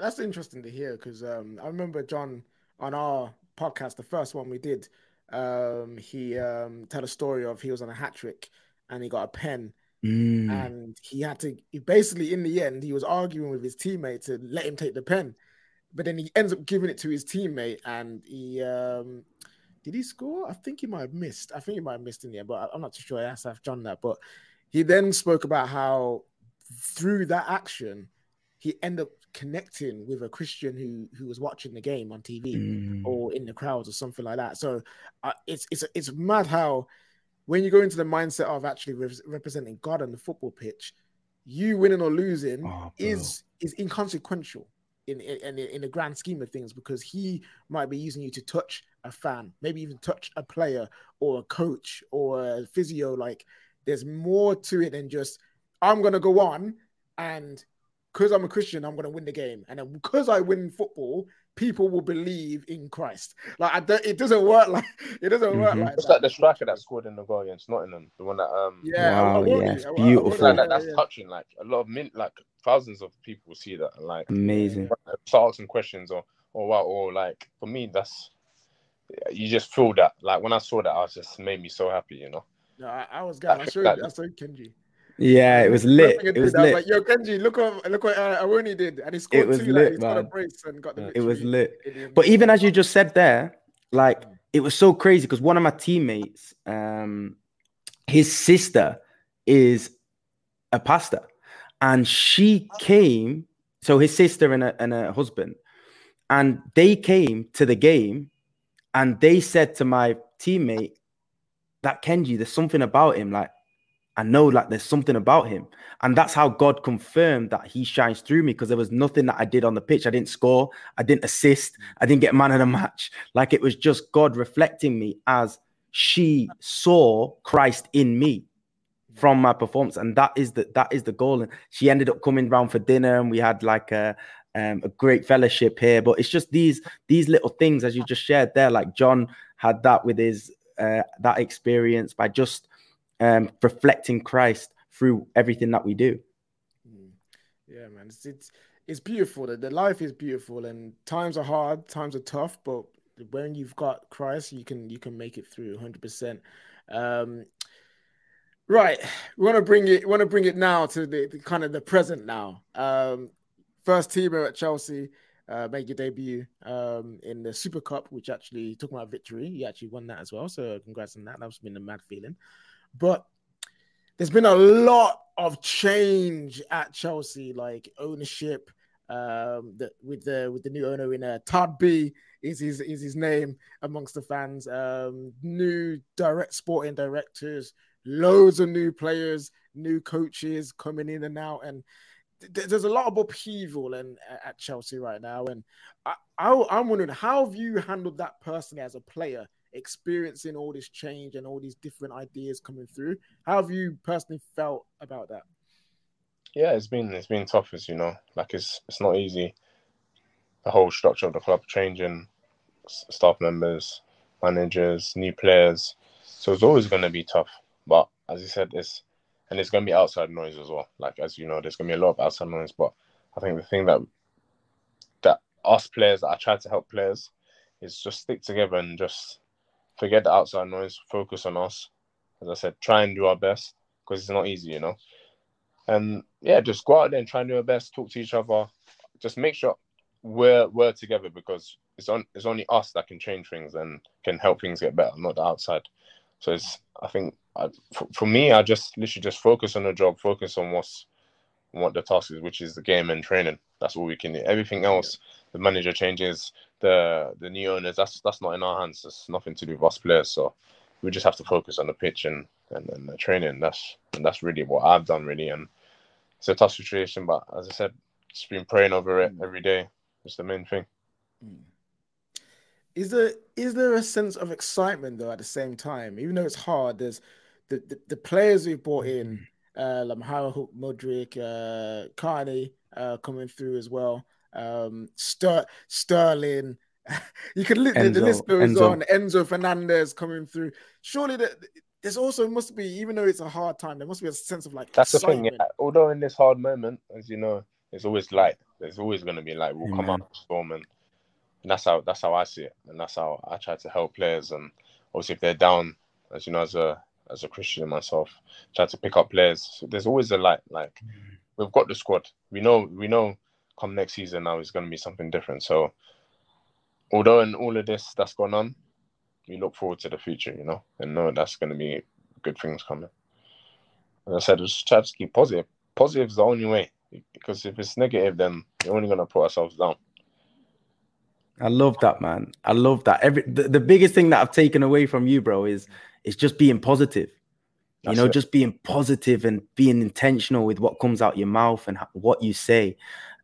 That's interesting to hear because um, I remember John on our podcast, the first one we did, um, he um, told a story of he was on a hat trick and he got a pen. Mm. And he had to he basically in the end he was arguing with his teammate to let him take the pen, but then he ends up giving it to his teammate and he um did he score? I think he might have missed. I think he might have missed in the end, but I'm not too sure. I asked John that, but he then spoke about how through that action he ended up connecting with a Christian who who was watching the game on TV mm. or in the crowds or something like that. So uh, it's it's it's mad how when you go into the mindset of actually re- representing God on the football pitch, you winning or losing oh, is is inconsequential in, in in the grand scheme of things because he might be using you to touch a fan, maybe even touch a player or a coach or a physio. Like there's more to it than just I'm gonna go on and because I'm a Christian, I'm going to win the game, and then because I win football, people will believe in Christ. Like I don't, it doesn't work (laughs) like it doesn't mm-hmm. work like. It's that. like the striker that scored in the goal against Nottingham, the one that um. Yeah, wow, yes, beautiful. Like, that's yeah. touching. Like a lot of min, like thousands of people see that, and like amazing. Start asking questions or or what or like for me, that's you just feel that. Like when I saw that, I was just made me so happy, you know. No, I, I was glad. I showed, I showed Kenji. Yeah, it was lit. It was lit. like, "Yo, Kenji, look what look what uh, Awoniyi did," and he scored It was two. lit, like, he's got a man. brace and got the. it was lit. But even as you just said there, like it was so crazy because one of my teammates, um, his sister is a pastor, and she came. So his sister and a, and a husband, and they came to the game, and they said to my teammate, "That Kenji, there's something about him. Like I know, like there's something about him." And that's how God confirmed that He shines through me because there was nothing that I did on the pitch. I didn't score, I didn't assist, I didn't get man of the match. Like it was just God reflecting me as she saw Christ in me from my performance, and that is the that is the goal. And she ended up coming round for dinner, and we had like a um, a great fellowship here. But it's just these these little things as you just shared there. Like John had that with his uh, that experience by just um, reflecting Christ through everything that we do. Mm. Yeah, man, it's it's, it's beautiful. The, life is beautiful, and times are hard, times are tough, but when you've got Christ, you can you can make it through 100. percent Um, right, we want to bring it. Want to bring it now to the, the kind of the present now. Um, first teamer at Chelsea. Uh, made your debut um, in the Super Cup, which actually took my victory. You actually won that as well, so congrats on that. That's been a mad feeling. But there's been a lot of change at Chelsea, like ownership. Um, with the with the new owner in uh, Todd B is his is his name amongst the fans. Um, new direct sporting directors, loads of new players, new coaches coming in and out, and th- there's a lot of upheaval and at Chelsea right now. And I, I I'm wondering how have you handled that personally as a player? Experiencing all this change and all these different ideas coming through. How have you personally felt about that? Yeah, it's been it's been tough, as you know. Like it's it's not easy. The whole structure of the club changing, staff members, managers, new players. So it's always going to be tough. But as you said, it's and it's going to be outside noise as well. Like as you know, there's going to be a lot of outside noise. But I think the thing that that us players that I try to help players is just stick together and just forget the outside noise, focus on us. As I said, try and do our best because it's not easy, you know. And yeah, just go out there and try and do our best, talk to each other, just make sure we're we're together because it's on it's only us that can change things and can help things get better, not the outside. So it's I think I, for, for me, I just literally just focus on the job, focus on what's what the task is, which is the game and training. That's all we can do. Everything else, the manager changes, the the new owners. That's that's not in our hands. It's nothing to do with us players. So we just have to focus on the pitch and and, and the training. That's and that's really what I've done really. And it's a tough situation, but as I said, just been praying over it every day. It's the main thing. Is there is there a sense of excitement though at the same time? Even though it's hard, there's the the, the players we've brought in, uh, Lamhara Mudryk, uh, Carney, uh, coming through as well. Um, Ster- Sterling. (laughs) you can li- the, the list goes Enzo. on. Enzo Fernandez coming through. Surely that there's also must be, even though it's a hard time, there must be a sense of like That's the thing. Yeah. Although in this hard moment, as you know, it's always light. There's always going to be light. We'll come Amen. out of the storm, and, and that's how that's how I see it, and that's how I try to help players. And obviously, if they're down, as you know, as a as a Christian myself, try to pick up players. So there's always a light. Like we've got the squad. We know we know. Come next season now is going to be something different. So although in all of this that's gone on, we look forward to the future, you know, and know that's going to be good things coming. And I said, just try to keep positive. Positive is the only way because if it's negative, then we're only going to put ourselves down. I love that, man. I love that. Every the, the biggest thing that I've taken away from you, bro, is is just being positive. You know, it. just being positive and being intentional with what comes out your mouth and what you say.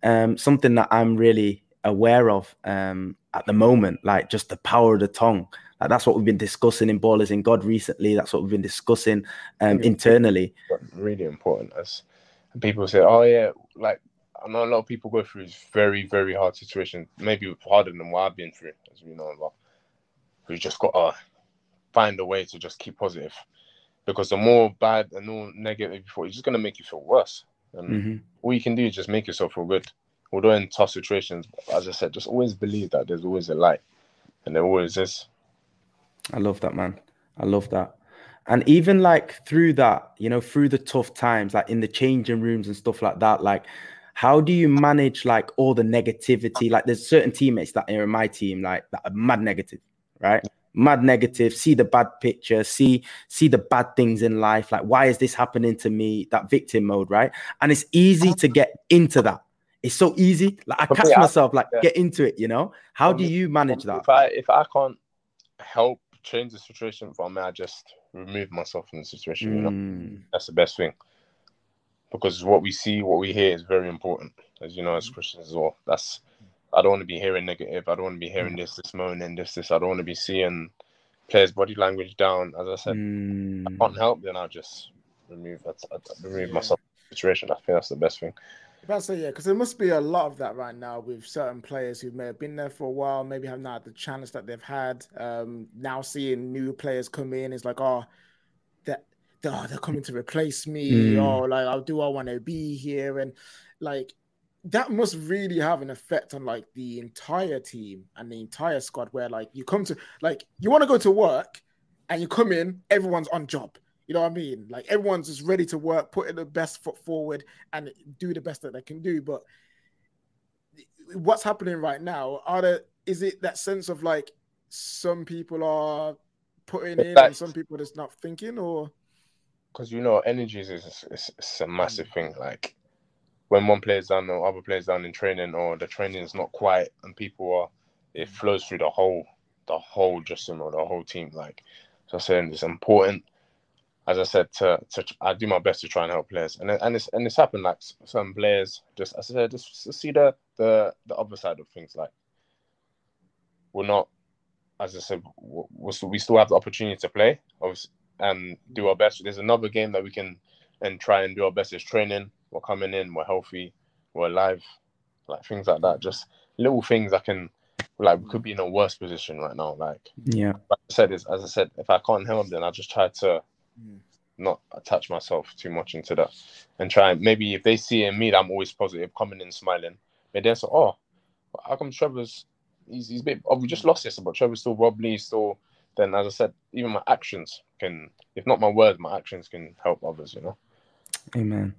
Um, something that I'm really aware of um, at the moment, like just the power of the tongue. Like that's what we've been discussing in Ballers in God recently. That's what we've been discussing um, internally. really important as people say, oh yeah, like I know a lot of people go through this very, very hard situation, maybe harder than what I've been through, as we know, but we just gotta find a way to just keep positive. Because the more bad and more negative you feel, it's just gonna make you feel worse. And Mhm. all you can do is just make yourself feel good. Although in tough situations, as I said, just always believe that there's always a light. And there always is. I love that, man. I love that. And even like through that, you know, through the tough times, like in the changing rooms and stuff like that, like how do you manage like all the negativity? Like there's certain teammates that are in my team, like that are mad negative, right? Mad negative, see the bad picture, see see the bad things in life. Like, why is this happening to me? That victim mode, right? And it's easy to get into that. It's so easy. Like I catch myself, like yeah. get into it. You know, how do you manage that? If I if I can't help change the situation for me, I just remove myself from the situation. You know, mm. that's the best thing because what we see, what we hear is very important, as you know, as. Christians as well. That's I don't want to be hearing negative. I don't want to be hearing mm. this, this moaning, this, this. I don't want to be seeing players' body language down. As I said, mm. I can't help. Then I'll just remove that, remove yeah. myself from the situation. I think that's the best thing. If I say yeah, because there must be a lot of that right now with certain players who may have been there for a while, maybe have not had the chance that they've had. Um, now seeing new players come in is like, oh, that oh, they're coming to replace me, mm. or like, oh, do I want to be here? And like that must really have an effect on like the entire team and the entire squad, where like you come to like you want to go to work and you come in, everyone's on job you know what I mean? Like everyone's just ready to work, putting the best foot forward and do the best that they can do. But what's happening right now? Are there is it that sense of like some people are putting in and some people just not thinking or because you know energies is, is, is, a massive thing like when one player's down or other players down in training or the training is not quite and people are it mm. flows through the whole the whole dressing room the whole team like so I'm saying it's important as I said, to, to I do my best to try and help players, and and it's and it's happened like some players just as I said just see the the the other side of things like we're not as I said we we still have the opportunity to play obviously, and do our best. There's another game that we can and try and do our best is training. We're coming in, we're healthy, we're alive, like things like that. Just little things I can like we could be in a worse position right now. Like yeah, like I said is as I said, if I can't help them, I just try to mm. not attach myself too much into that and try and maybe if they see in me that I'm always positive, coming in smiling, maybe they'll say, Oh, how come Trevoh's he's he's a bit oh we just lost this but Trevoh's still wobbly, still then as I said, even my actions can if not my words, my actions can help others, you know. Amen.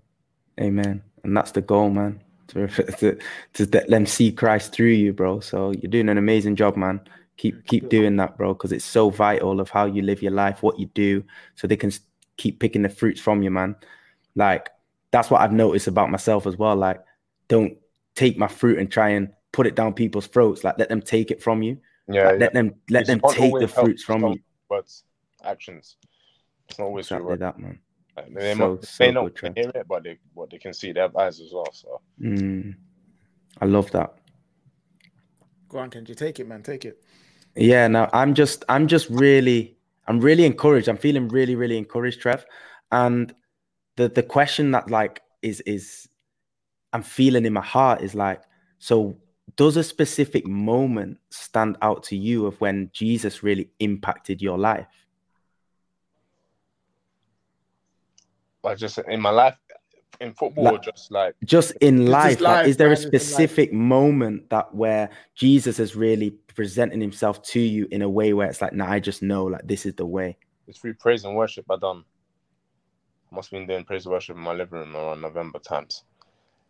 Amen. And that's the goal, man. To, (laughs) to, to let them see Christ through you, bro. So you're doing an amazing job, man keep keep doing that bro because it's so vital of how you live your life what you do so they can keep picking the fruits from you man like that's what i've noticed about myself as well like don't take my fruit and try and put it down people's throats like let them take it from you yeah, like, yeah. let them let them take the fruits from you but actions it's not always exactly that man like, they, so, might, so not hear it but they what they can see their eyes as well so. Mm, i love that. Go on can you take it man. Take it. Yeah, no, I'm just, I'm just really, I'm really encouraged. I'm feeling really, really encouraged, Trev. And the the question that like is is I'm feeling in my heart is like, so does a specific moment stand out to you of when Jesus really impacted your life? Like just in my life, in football like, just like just in life, life like, is there a specific moment that where jesus is really presenting himself to you in a way where it's like nah i just know like this is the way. It's through praise and worship i done. I must have been doing praise and worship in my living room around november times.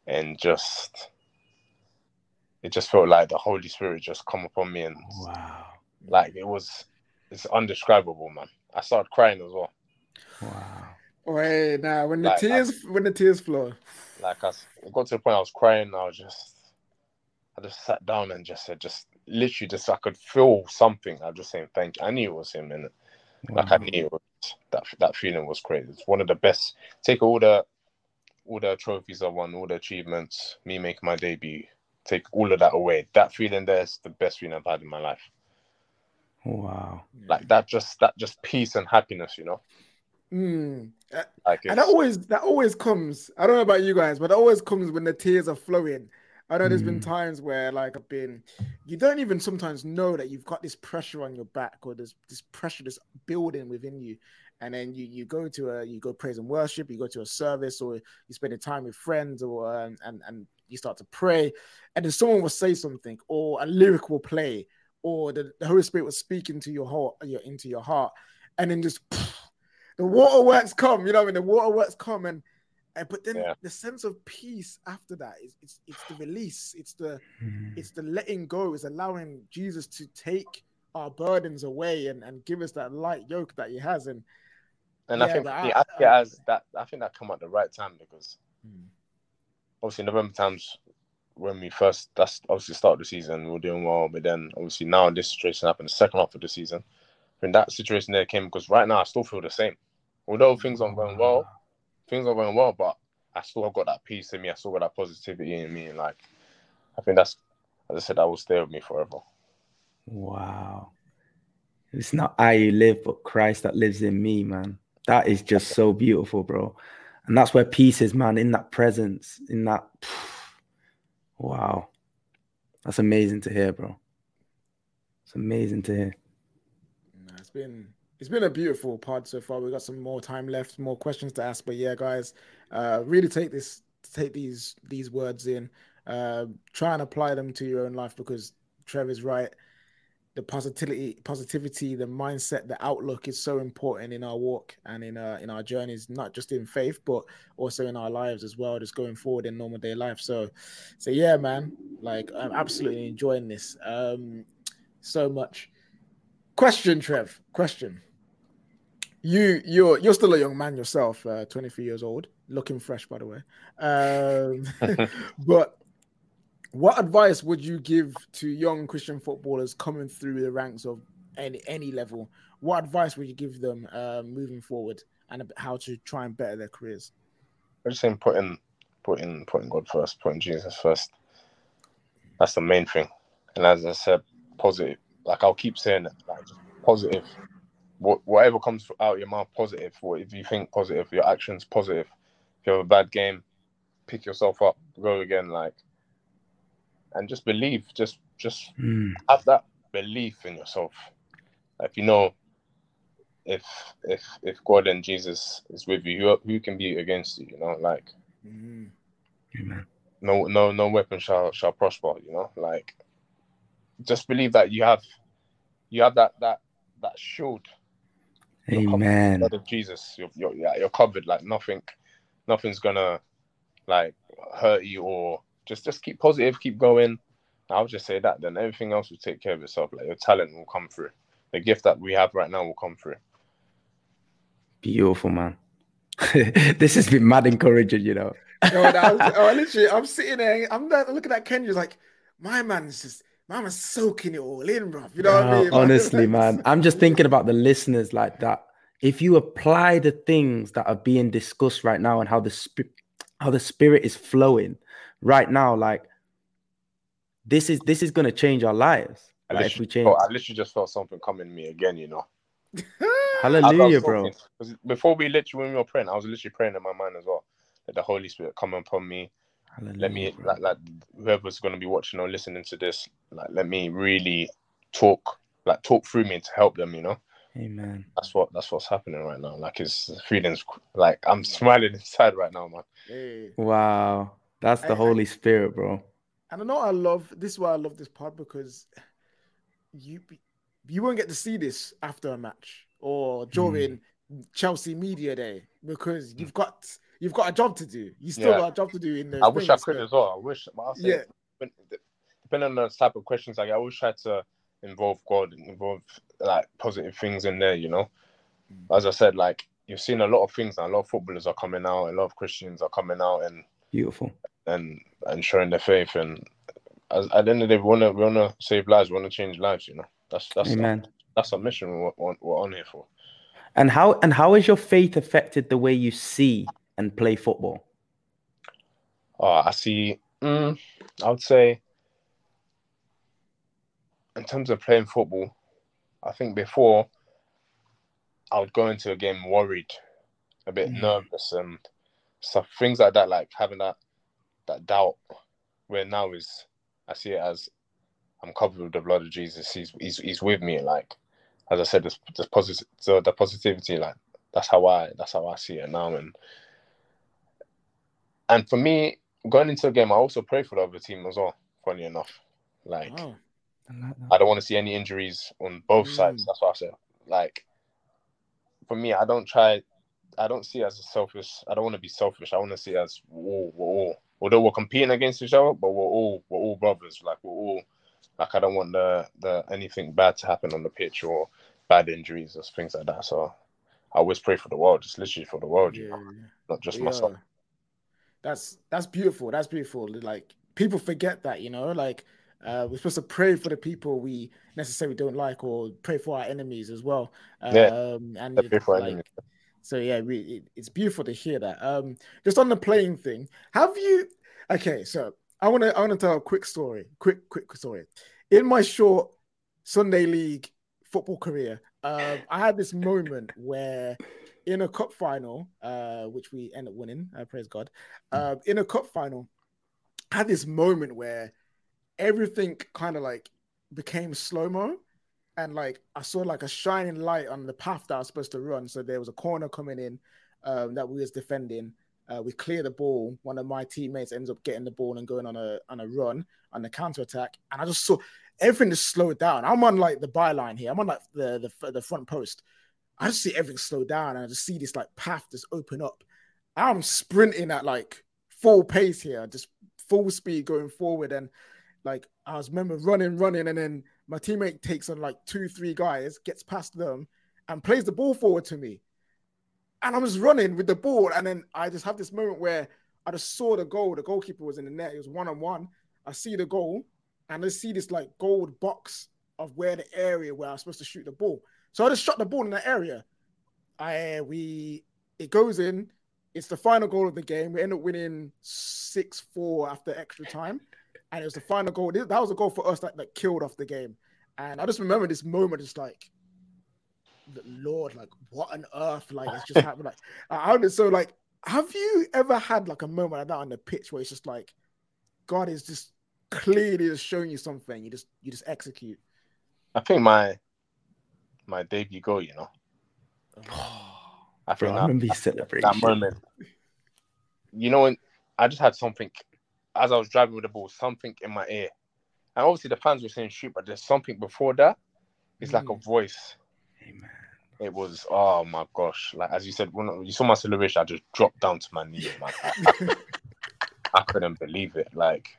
And just it just felt like the holy spirit just come upon me and wow. like it was it's undescribable man. I started crying as well. Wow Wait, now when the like, tears I, when the tears flow. Like I, got to the point I was crying. I was just, I just sat down and just said, just literally, just I could feel something. I was just saying thank you. I knew it was him, and like I knew was, that that feeling was crazy. It's one of the best. Take all the all the trophies I won, all the achievements, me making my debut. Take all of that away. That feeling there is the best feeling I've had in my life. Wow. Like that just that just peace and happiness, you know. Mm. Like and that always that always comes. I don't know about you guys, but it always comes when the tears are flowing. I know there's mm. been times where like I've been, you don't even sometimes know that you've got this pressure on your back or there's this pressure that's building within you, and then you you go to a you go praise and worship, you go to a service or you spend time with friends or um, and and you start to pray, and then someone will say something or a lyric will play or the, the Holy Spirit will speak into your heart, your into your heart, and then just. Pff, the waterworks come, you know, when the waterworks come and and but then Yeah. the sense of peace after that is it's it's the release, it's the Mm. it's the letting go, it's allowing Jesus to take our burdens away and, and give us that light yoke that he has. And And I Yeah, think but I- I, think I- has that. I think that come at the right time because obviously November times when we first that's obviously start of the season we're doing well, but then obviously now this situation happened the second half of the season. When that situation there came because right now I still feel the same. Although things aren't going well, things are going well, but I still have got that peace in me. I still got that positivity in me, and like I think that's as I said, that will stay with me forever. Wow. It's not I who live, but Christ that lives in me, man. That is just so beautiful, bro. And that's where peace is, man, in that presence, in that. (sighs) Wow. That's amazing to hear, bro. It's amazing to hear. Been it's been a beautiful pod so far. We've got some more time left, more questions to ask. But yeah, guys, uh, really take this, take these these words in, uh, try and apply them to your own life because Trevoh's right. The positivity, positivity, the mindset, the outlook is so important in our walk and in uh, in our journeys, not just in faith, but also in our lives as well, just going forward in normal day life. So, so yeah, man, like I'm absolutely enjoying this um, so much. Question, Trev. Question. You you're you're still a young man yourself, uh, 23 years old, looking fresh by the way. Um, (laughs) but what advice would you give to young Christian footballers coming through the ranks of any any level? What advice would you give them uh, moving forward and how to try and better their careers? I'm just saying putting putting putting God first, putting Jesus first. That's the main thing. And as I said, positive. Like I'll keep saying it, like just positive. What whatever comes out your mouth, positive. What if you think positive, your actions positive. If you have a bad game, pick yourself up, go again, like and just believe. Just just Mm, have that belief in yourself. Like you know, if if if God and Jesus is with you, who, who can be against you? You know, like Mhm. amen. no no no weapon shall shall prosper. You know, like just believe that you have you have that that that shield You're. Amen. blood of Jesus. You're you're yeah, you're covered. Like nothing, nothing's gonna like hurt you or just just keep positive, keep going. I'll just say that. Then everything else will take care of itself. Like your talent will come through. The gift that we have right now will come through. Beautiful, man. (laughs) this has been mad encouraging, you know. Yo, was- oh, literally, I'm sitting there, I'm there looking at Kenya, like, my man's just, my man's soaking it all in, bro. You know what I mean? man? (laughs) honestly, man, I'm just (laughs) thinking about the listeners like that. If you apply the things that are being discussed right now and how the spirit, how the spirit is flowing right now, like this is this is gonna change our lives. I Like, if we literally, change, felt, I literally just felt something coming to me again. You know. As I was hallelujah, bro. before we literally when we were praying, I was literally praying in my mind as well. That the Holy Spirit come upon me. Hallelujah, let me like like whoever's gonna be watching or listening to this, like let me really talk like talk through me to help them, you know. Amen. That's what that's what's happening right now. Like it's feelings like I'm (laughs) smiling inside right now, man. Hey. Wow, that's the I- I- Holy Spirit, bro. And I know I love this is why I love this part because you you won't get to see this after a match or during mm. Chelsea media day because you've got you've got a job to do. You still Yeah. got a job to do in there. I wish I could as well. I wish but say Yeah. but depending on the type of questions I get, I always try to involve God and involve like positive things in there, you know. Mm. As I said, like you've seen a lot of things now. A lot of footballers are coming out, a lot of Christians are coming out and Beautiful. and and showing their faith and as, at the end of the day we wanna we wanna save lives, we wanna change lives, you know. That's that's Amen. that's our mission we're, we're, we're on here for. And how and how has your faith affected the way you see and play football? Oh, I see. Mm, I would say, in terms of playing football, I think before I would go into a game worried, a bit Mm. nervous, and stuff, things like that, like having that that doubt. Where now is, I see it as I'm covered with the blood of Jesus. He's he's, he's with me. Like as I said, this this positive, so the positivity, like that's how I that's how I see it now, and and for me, going into a game, I also pray for the other team as well. Funny enough, like Oh, I like. I don't want to see any injuries on both Mm. sides. That's what I said. Like for me, I don't try. I don't see it as a selfish. I don't want to be selfish. I want to see it as we're all, we're all. Although we're competing against each other, but we're all we're all brothers. Like we're all. Like I don't want the the anything bad to happen on the pitch or bad injuries or things like that. So I always pray for the world, just literally for the world, yeah. you know, not just yeah. myself. That's that's beautiful. That's beautiful. Like people forget that, you know, like uh, we're supposed to pray for the people we necessarily don't like, or pray for our enemies as well. Um, yeah, and it, like, so yeah, we, it, it's beautiful to hear that. Um, just on the playing thing, have you? Okay, so I want to I want to tell a quick story. Quick, quick story. In my short Sunday league football career, uh, I had this moment where in a cup final, uh, which we end up winning, uh, praise God. Uh, in a cup final, I had this moment where everything kind of like became slow mo, and like I saw like a shining light on the path that I was supposed to run. So there was a corner coming in um, that we was defending. Uh, we clear the ball. One of my teammates ends up getting the ball and going on a on a run on the counter attack, and I just saw everything just slowed down. I'm on like the byline here. I'm on like the the, the front post. I just see everything slow down, and I just see this like path just open up. I'm sprinting at like full pace here, just full speed going forward, and like I was remember running, running, and then my teammate takes on like two, three guys, gets past them, and plays the ball forward to me. And I'm just running with the ball, and then I just have this moment where I just saw the goal. The goalkeeper was in the net. It was one on one. I see the goal, and I see this like gold box of where the area where I was supposed to shoot the ball. So I just shot the ball in that area. I we it goes in. It's the final goal of the game. We end up winning six four after extra time, and it was the final goal. That was a goal for us that, that killed off the game. And I just remember this moment, just like, Lord, like what on earth, like it's just happened. Like, I so like, have you ever had like a moment like that on the pitch where it's just like, God is just clearly just showing you something. You just you just execute. I think my my debut goal, you know. (sighs) I think Bro, that, I remember celebrating that moment. You know, when I just had something as I was driving with the ball, something in my ear. And obviously the fans were saying shoot, but there's something before that. It's mm. like a mm. voice. Amen. It was oh my gosh. Like as you said, when you saw my celebration, I just dropped down to my knees, man. (laughs) I, I couldn't believe it. Like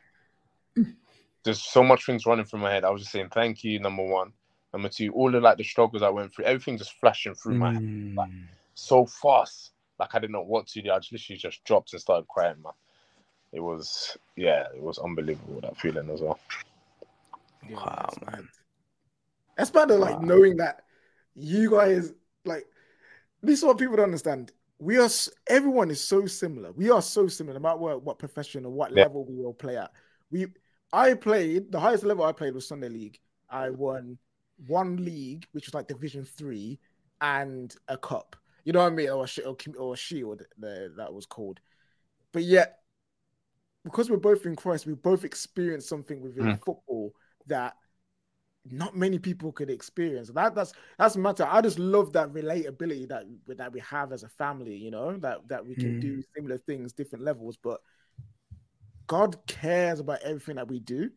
there's so much things running through my head. I was just saying thank you, number one. Number two, all the like the struggles I went through, everything just flashing through mm. my head like, so fast. Like I didn't know what to do. I just literally just dropped and started crying, man. It was yeah, it was unbelievable that feeling as well. Yeah, wow, that's man. That's bad of like wow. knowing that you guys like this is what people don't understand. We are everyone is so similar. We are so similar, no matter what, what profession or what yeah. level we all play at. We I played the highest level I played was Sunday League. I won one league, which was like Division Three, and a cup. You know what I mean, or a, or, a shield that was called. But yet, because we're both in Christ, we both experienced something within mm. football that not many people could experience. That that's that's matter. I just love that relatability that that we have as a family. You know that that we can mm. do similar things, different levels, but God cares about everything that we do.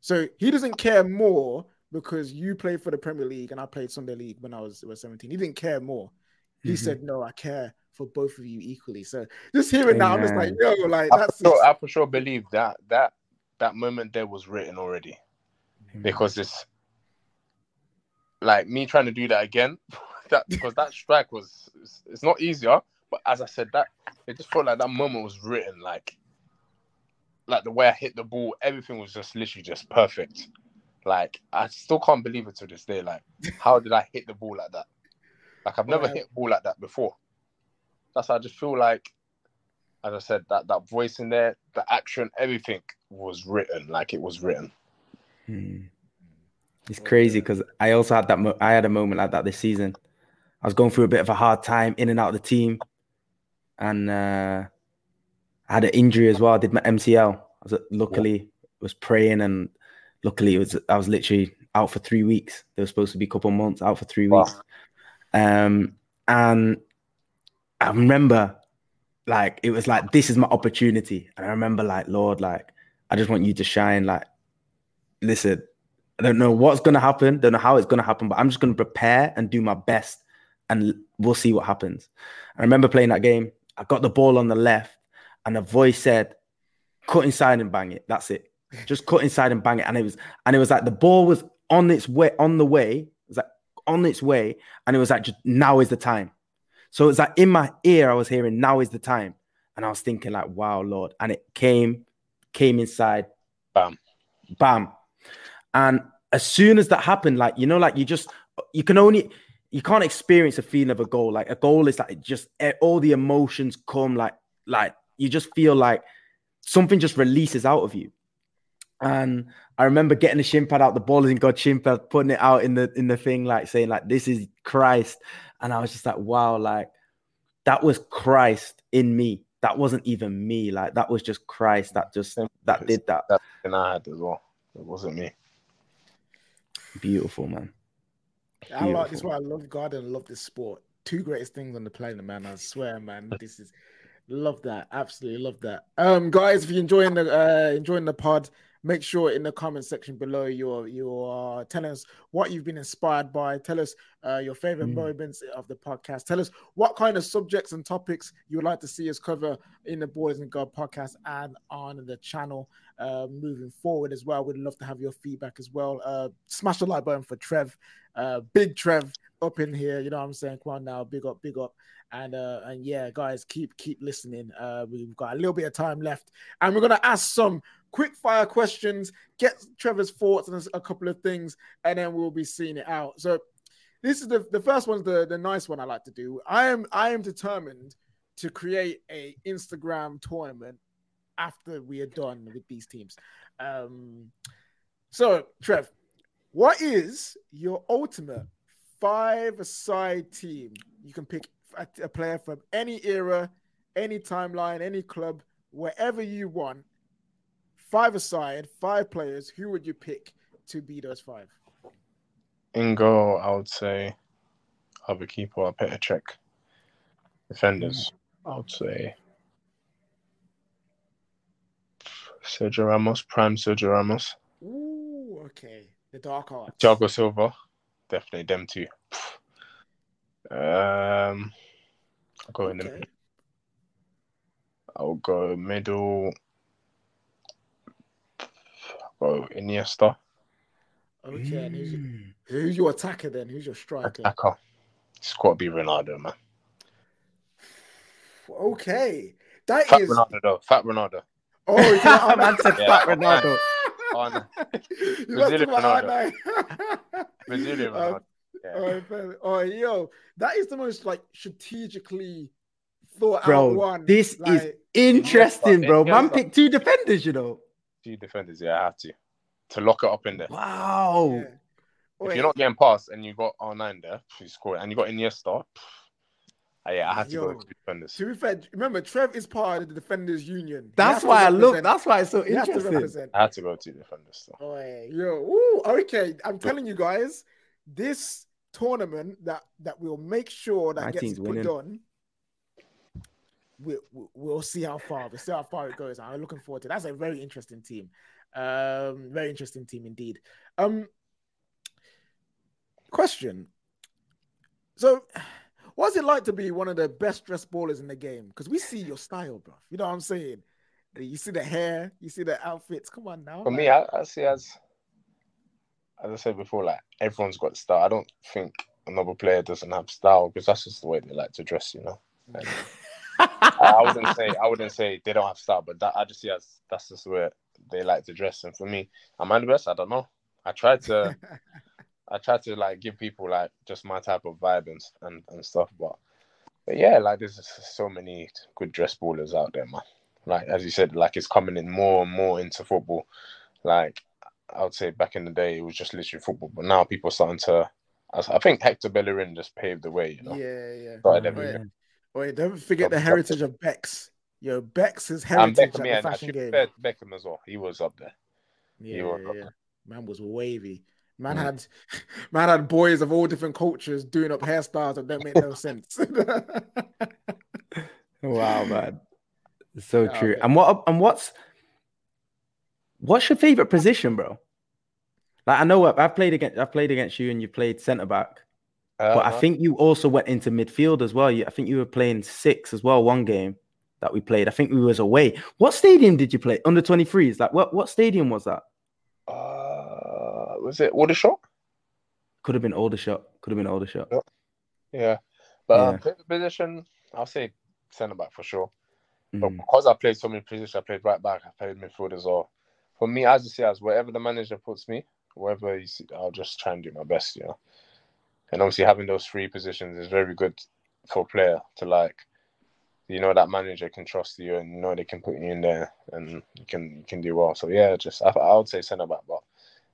So he doesn't care more because you played for the Premier League and I played Sunday League when I was, was 17. He didn't care more. He mm-hmm. said, No, I care for both of you equally. So just hearing that, I'm just like, yo, like I that's for sure, I for sure believe that that that moment there was written already. Mm-hmm. Because it's like me trying to do that again. (laughs) that because that strike was it's, it's not easier, but as I said, that it just felt like that moment was written like like the way I hit the ball, everything was just literally just perfect. Like I still can't believe it to this day. Like, how did I hit the ball like that? Like I've never hit a ball like that before. That's I just feel like, as I said, that that voice in there, the action, everything was written. Like it was written. Hmm. It's crazy because I also had that. Mo- I had a moment like that this season. I was going through a bit of a hard time in and out of the team, and uh, I had an injury as well. I did my MCL. I was luckily was praying, and luckily it was I was literally out for three weeks. They were supposed to be a couple months out for three wow. weeks. Um, and I remember like it was like this is my opportunity, and I remember like Lord, like I just want you to shine. Like, listen, I don't know what's gonna happen, don't know how it's gonna happen, but I'm just gonna prepare and do my best and we'll see what happens. I remember playing that game. I got the ball on the left, and a voice said, "Cut inside and bang it." That's it. Just cut inside and bang it. And it was and it was like the ball was on its way on the way. It was like on its way, and it was like just now is the time. So it was like in my ear, I was hearing now is the time, and I was thinking like, wow, Lord, and it came, came inside, Bam. bam, and as soon as that happened, like you know, like you just you can only you can't experience a feeling of a goal. Like a goal is like just eh, all the emotions come like like you just feel like something just releases out of you. And I remember getting the shin pad out, the ball is in God's shin pad, putting it out in the in the thing, like saying like this is Christ. And I was just like, wow, like that was Christ in me. That wasn't even me. Like that was just Christ that just that did that. That and I had as well. It wasn't me. Beautiful, man. I like this. Beautiful. Why I love God and love this sport. Two greatest things on the planet, man. I swear, man. (laughs) This is love that. Absolutely love that. Um, guys, if you're enjoying the uh enjoying the pod, make sure in the comment section below you're you're telling us what you've been inspired by. Tell us uh your favorite Mm. moments of the podcast. Tell us what kind of subjects and topics you would like to see us cover in the Ballers in God podcast and on the channel uh, moving forward as well. We'd love to have your feedback as well. Uh, smash the like button for Trev, uh, big Trev up in here. You know what I'm saying? Come on now, big up, big up, and uh, and yeah, guys, keep keep listening. Uh, we've got a little bit of time left, and we're gonna ask some quick fire questions, get Trevoh's thoughts on a couple of things, and then we'll be seeing it out. So this is the the first one's the the nice one I like to do. I am I am determined to create a Instagram tournament after we are done with these teams. Um, so Trev, what is your ultimate five-a-side team? You can pick a, a player from any era, any timeline, any club, wherever you want. Five-a-side, five players. Who would you pick to be those five? In goal, I would say other keeper, a Cech. Defenders, I would say Sergio Ramos, prime Sergio Ramos. Ooh, okay. The dark arts. Thiago Silva, definitely them two. Um, I'll go in the Okay. I'll go middle. I'll Iniesta, Okay. And who's, Mm. who's your attacker then? Who's your striker? attacker. It's got to be Ronaldo, man. Okay. That Fat is. Ronaldo, though. Fat Ronaldo. Oh, you (laughs) can't- Man said fat Ronaldo. (laughs) (laughs) Oh, no. you must Brazilian Ronaldo. Ronaldo. Brazilian Ronaldo. Yeah. Oh, fair- oh, yo, that is the most like strategically thought out one. this is interesting, bro. Man picked two defenders, you know. Two defenders, yeah, I have to. To lock it up in there. Wow. yeah. If Wait, you're not getting past and you got R9 there, you score it, and you got Iniesta, uh, yeah, I had to Yo. go with two defenders. to be fair, remember Trev is part of the defenders union. That's why I look. That's why it's so he to interesting. I had to go to two defenders. So. Oh, yeah. yo, ooh, okay. I'm telling you guys, this tournament that that will make sure that My gets team's put winning. on. We'll, we'll- we'll see how far. We'll see how far it goes. I'm looking forward to. That's a very interesting team. Um, very interesting team indeed. Um, question. So, what's it like to be one of the best dressed ballers in the game? Because we see your style, bro. You know what I'm saying? You see the hair, you see the outfits. Come on now. For like- me, I, I see as as I said before, like everyone's got style. I don't think another player doesn't have style because that's just the way they like to dress, you know. (laughs) And I, wouldn't say I wouldn't say they don't have style, but that I just see as that's just where they like to dress. And for me, am I the best? I don't know. I tried to (laughs) I try to like give people like just my type of vibe and and, and stuff, but but yeah, like there's so many good dress ballers out there, man. Like as you said, like it's coming in more and more into football. Like I would say back in the day, it was just literally football, but now people are starting to. I think Hector Bellerin just paved the way, you know. Yeah, yeah. Started everything. Wait, don't forget the heritage of Becks. Yo, Becks is And heritage Beckham, at yeah, fashion game. Beckham as well. He was up there. Yeah, was yeah, up yeah. Man was wavy. Man Mm. had (laughs) man had boys of all different cultures doing up hairstyles that don't make no sense. (laughs) Wow, man. So Yeah, true. okay. And what and what's what's your favorite position, bro? Like I know I've I've played against I've played against you and you played centre back. Uh, but I think you also went into midfield as well. I think you were playing six as well. One game that we played. I think we was away. What stadium did you play? Under 23s. Like what what stadium was that? Uh was it Aldershot? Could have been Aldershot. Could have been Aldershot. Yeah. But yeah. Um, position, I'll say centre back for sure. Mm. But because I played so many positions, I played right back, I played midfield as well. For me, as you say, as wherever the manager puts me, wherever see, I'll just try and do my best, you know. And obviously having those three positions is very good for a player to like you know that manager can trust you and you know they can put you in there and you can you can do well. So yeah, just I, I would say centre back, but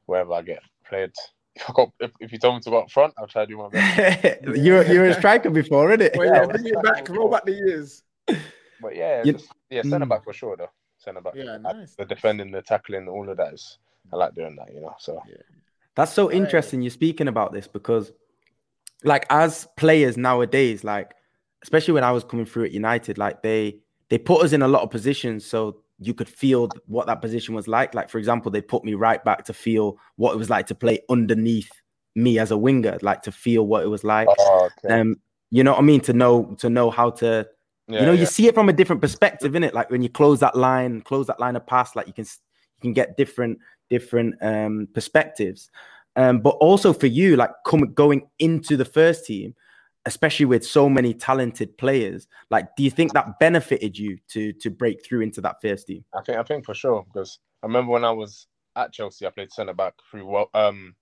wherever I get played, (laughs) if, got, if, if you told me to go up front, I'll try to do my best. (laughs) you're you're a striker before, isn't it? Well, yeah, bring it back, roll back the years. (laughs) But yeah, you, just, yeah, centre back mm. for sure though. Centre back. Yeah, nice. The defending, the tackling, all of that is I like doing that, you know. So yeah. that's so interesting. You're speaking about this because, like, as players nowadays, like especially when I was coming through at United, like they they put us in a lot of positions so you could feel what that position was like. Like for example, they put me right back to feel what it was like to play underneath me as a winger, like to feel what it was like. Oh, okay. Um, you know what I mean? To know to know how to, yeah, you know, yeah. you see it from a different perspective, in it. Like when you close that line, close that line of pass, like you can you can get different different um perspectives. Um, but also for you, like coming going into the first team, especially with so many talented players like do you think that benefited you to to break through into that first team i think i think for sure because i remember when i was at chelsea i played centre back through um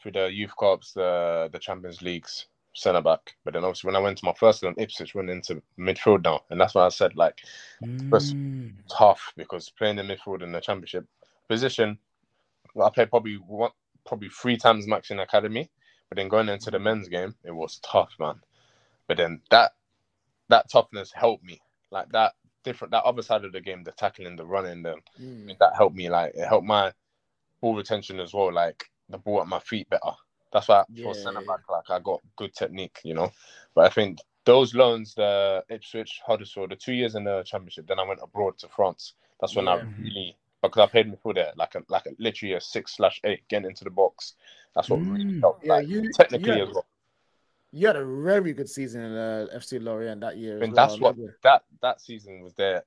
through the youth corps the the champions leagues centre back but then obviously when i went to my first one ipswich went into midfield now and that's why i said like mm. tough because playing in midfield in the championship position i played probably one probably three times max in academy but then going into the men's game, it was tough, man. But then that that toughness helped me. Like that different that other side of the game, the tackling, the running, the mm. that helped me. Like it helped my ball retention as well. Like the ball at my feet better. That's why yeah. for centre back, like I got good technique, you know. But I think those loans, the Ipswich, Huddersfield, the two years in the championship, then I went abroad to France. That's when yeah. I really because I played midfield there, like a like a, literally a six slash eight, getting into the box. That's what mm. really helped. Yeah, like, you technically as well. You had a very good season in uh, FC Lorient that year. And that's well, what that that season was there.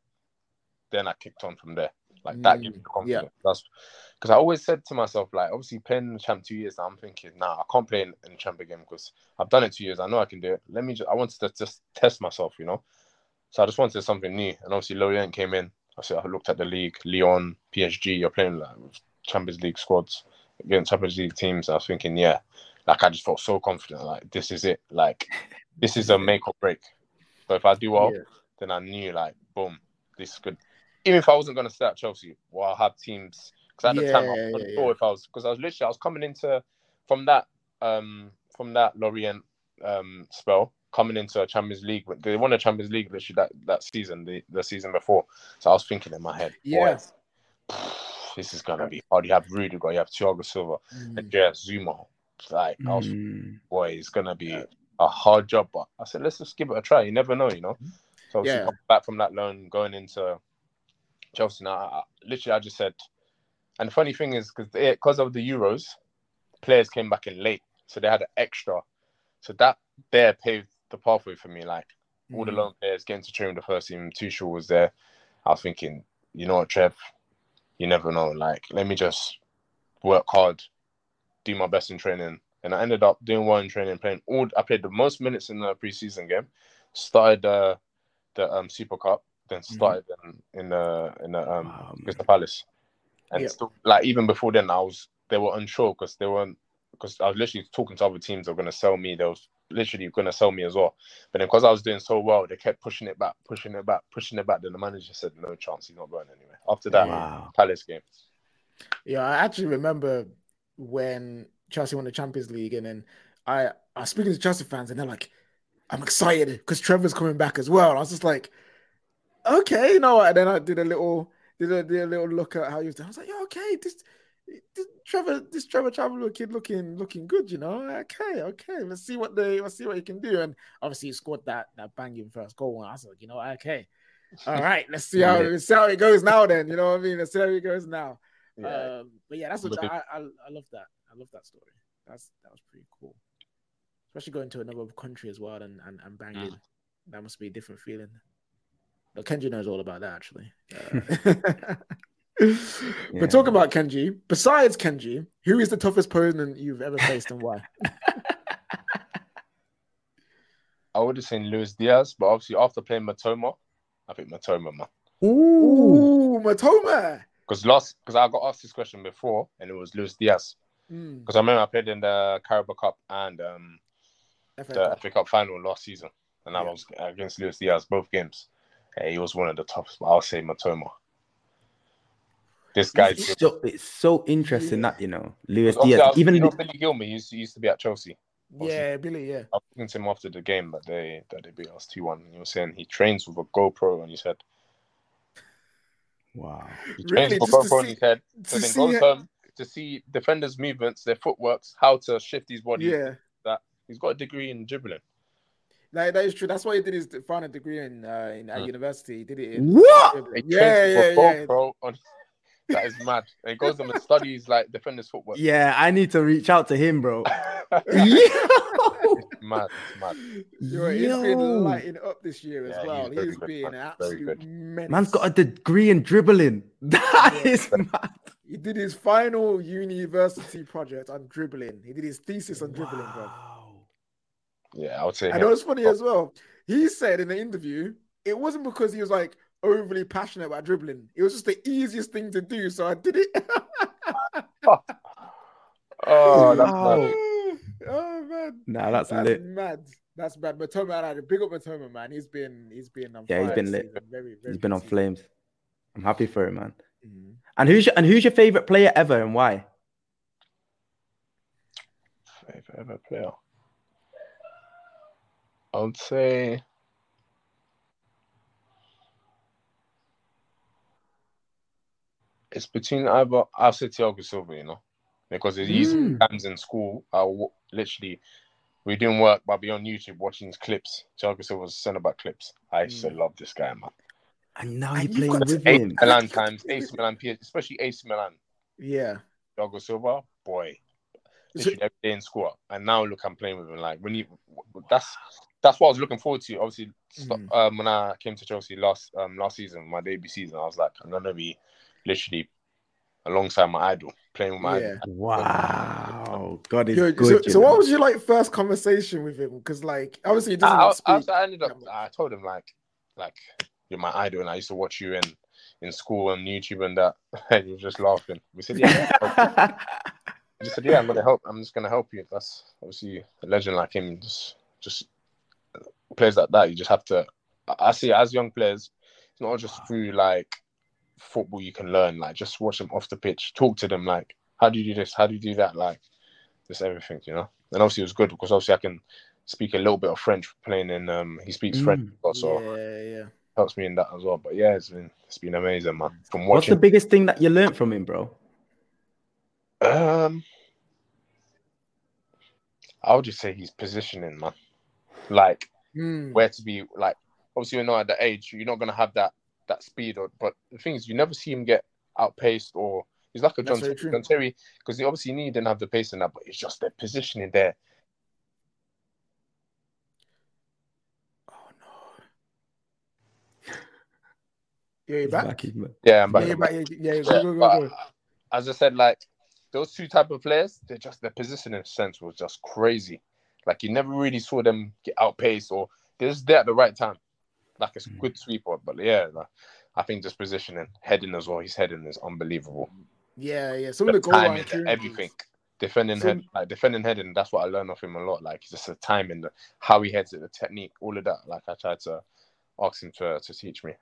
Then I kicked on from there. Like that gave me confidence. Yeah. That's because I always said to myself, like, obviously playing the champ two years now, I'm thinking, nah, I can't play in, in the champ again because I've done it two years. I know I can do it. Let me just, I wanted to just test myself, you know. So I just wanted something new. And obviously Lorient came in. I said I looked at the league, Lyon, PSG. You're playing like Champions League squads against Champions League teams. I was thinking, yeah, like I just felt so confident. Like this is it. Like this is a (laughs) make or break. So if I do well, yeah. then I knew like, boom, this is good. Even if I wasn't going to start Chelsea, well, I'll have teams. Because at yeah, the time, I wasn't yeah, if I was because I was literally I was coming into from that um from that Lorient um spell coming into a Champions League. They won a Champions League literally that, that season, the, the season before. So I was thinking in my head, yes, (sighs) this is gonna be hard. You have Rudiger, you have Thiago Silva, mm. and Jeff Zouma. Like I was, mm. boy, it's gonna be a hard job. But I said, let's just give it a try. You never know, you know. Mm-hmm. So yeah. back from that loan, going into Chelsea now, I, literally, I just said. And the funny thing is, because because of the Euros, players came back in late, so they had an extra. So that there paved the pathway for me. Like all the mm. loan players getting to train with the first team, Tuchel was there. I was thinking, you know what, Trev, you never know. Like, let me just work hard, do my best in training. And I ended up doing well in training, playing all. I played the most minutes in the preseason game. Started uh, the um, Super Cup, then mm. started mm. in, in the in the um, oh, Crystal Palace. And yep. still, like even before then, I was they were unsure because they weren't because I was literally talking to other teams that were going to sell me. They was literally going to sell me as well. But then because I was doing so well, they kept pushing it back, pushing it back, pushing it back. Then the manager said, "No chance, he's not going anywhere." After that, wow. Palace game. Yeah, I actually remember when Chelsea won the Champions League, and then I I was speaking to Chelsea fans, and they're like, "I'm excited because Trevoh's coming back as well." And I was just like, "Okay, you know." And then I did a little did a, did a little look at how he was doing. I was like, "Yeah, okay, this." This Trevoh, this Trevoh Chalobah kid looking looking good, you know. Okay, okay, let's see what they let's see what he can do. And obviously, he scored that that banging first goal. And I was like, you know, okay, all right, let's see how let's see how it goes now. Then, you know what I mean? Let's see how it goes now. Yeah. Um, but yeah, that's what I, I, I love that. I love that story. That's that was pretty cool. especially going to another country as well and and, and banging. Mm. That must be a different feeling. But Kenji knows all about that actually. Uh, (laughs) (laughs) But talking about Kenji, besides Kenji, who is the toughest opponent you've ever faced and why? I would have seen Luis Diaz, but obviously after playing Mitoma, I think Mitoma, man. Ooh. Ooh, Mitoma. Because last, because I got asked this question before, and it was Luis Diaz. Mm, Because I remember I played in the Carabao Cup and um, FA the Cup. FA Cup final last season, and I Yeah. was against Luis Diaz both games. Yeah, he was one of the toughest. But I'll say Mitoma. This guy, It's so, it's so interesting that you know Luis Diaz, was- even you know, Billy Gilmour used to, used to be at Chelsea. Yeah, Billy. Yeah. I was talking to him after the game that they that they beat us two one. He was saying he trains with a GoPro, and he said wow, he Really, trains with just to GoPro, and see- he said To so then see goes it- home to see defenders' movements, their footworks, how to shift his body. Yeah. That he's got a degree in dribbling. Like, that is true. That's why he did his final degree in, uh, in at Mm. university. He did it in. what? He Yeah, yeah, yeah. GoPro on. That is mad. And he goes home and studies like defenders' footwork. Yeah, I need to reach out to him, bro. (laughs) It's mad. It's mad. Yo, he's been Yo. lighting up this year as Yeah, he's well. very He's good, been man. an Very absolute good. menace. Man's got a degree in dribbling. (laughs) That Yeah. is mad. He did his final university project on dribbling. He did his thesis on dribbling, bro. Yeah, I would say. I him. know it's funny oh. as well. He said in the interview, it wasn't because he was like overly passionate about dribbling. It was just the easiest thing to do, so I did it. (laughs) Oh, that's Wow. (laughs) mad. oh man, Nah, that's, that's lit. mad. That's bad. Mitoma, I big up Mitoma, man. He's been he's been on Yeah, he's fire been lit. Very, very He's been on season. flames. I'm happy for him, man. Mhm. And who's your and who's your favorite player ever and why? Favorite ever player. I would say. It's between either I'll say Thiago Silva, you know, because these Mm. times in school, I w- literally we didn't work, but I'd be on YouTube watching his clips. Thiago Silva's centre back clips. I used to Mm. love this guy, man. And now And you're playing got with AC him. Milan times, AC Milan, PS, especially AC Milan. Yeah. Thiago Silva, boy, So- literally every day in school. And now look, I'm playing with him. Like when you, that's that's what I was looking forward to. Obviously, Mm. um, when I came to Chelsea last um last season, my debut season, I was like, I'm gonna be literally alongside my idol, playing with my Yeah. idol. Wow, God is Yo, good. so, you so what was your like first conversation with him? Because like obviously he doesn't I, I, speak. I ended up. I told him like, like you're my idol, and I used to watch you in in school on YouTube and that. (laughs) And he was just laughing. We said, yeah. (laughs) He just said, "Yeah, I'm gonna help. I'm just gonna help you." That's obviously a legend like him. Just, just players like that. You just have to. I I see as young players. It's not just through like football you can learn. Like just watch them off the pitch, talk to them. Like, how do you do this? How do you do that? Like, just everything, you know. And obviously it was good because obviously I can speak a little bit of French playing in. Um, he speaks French, Mm. as well, so yeah, yeah. helps me in that as well. But yeah, it's been it's been amazing, man. From What's the biggest thing that you learned from him, bro? Um, I would just say he's positioning, man. Like Mm. where to be. Like obviously, you're not at the age. You're not gonna have that that speed. Or but the thing is, you never see him get outpaced or. He's like a John, very. John Terry because he obviously he didn't have the pace in that, but it's just the positioning there. Oh no. (laughs) Yeah, you're back. back, back. Yeah, I'm Yeah, back. you're back. back. Yeah, yeah, Yeah, go, go, go, but go. as I said, like those two type of players, they're just their positioning sense was just crazy. Like you never really saw them get outpaced or they're just there at the right time. Like it's a Mm. good sweeper, but yeah, like, I think just positioning, heading as well. His heading is unbelievable. Yeah, yeah. Some The of the goal line timing, clearances. everything. Defending Some- head, like defending heading. That's what I learned off him a lot. Like just the timing, the, how he heads it, the technique, all of that. Like I tried to ask him to to teach me.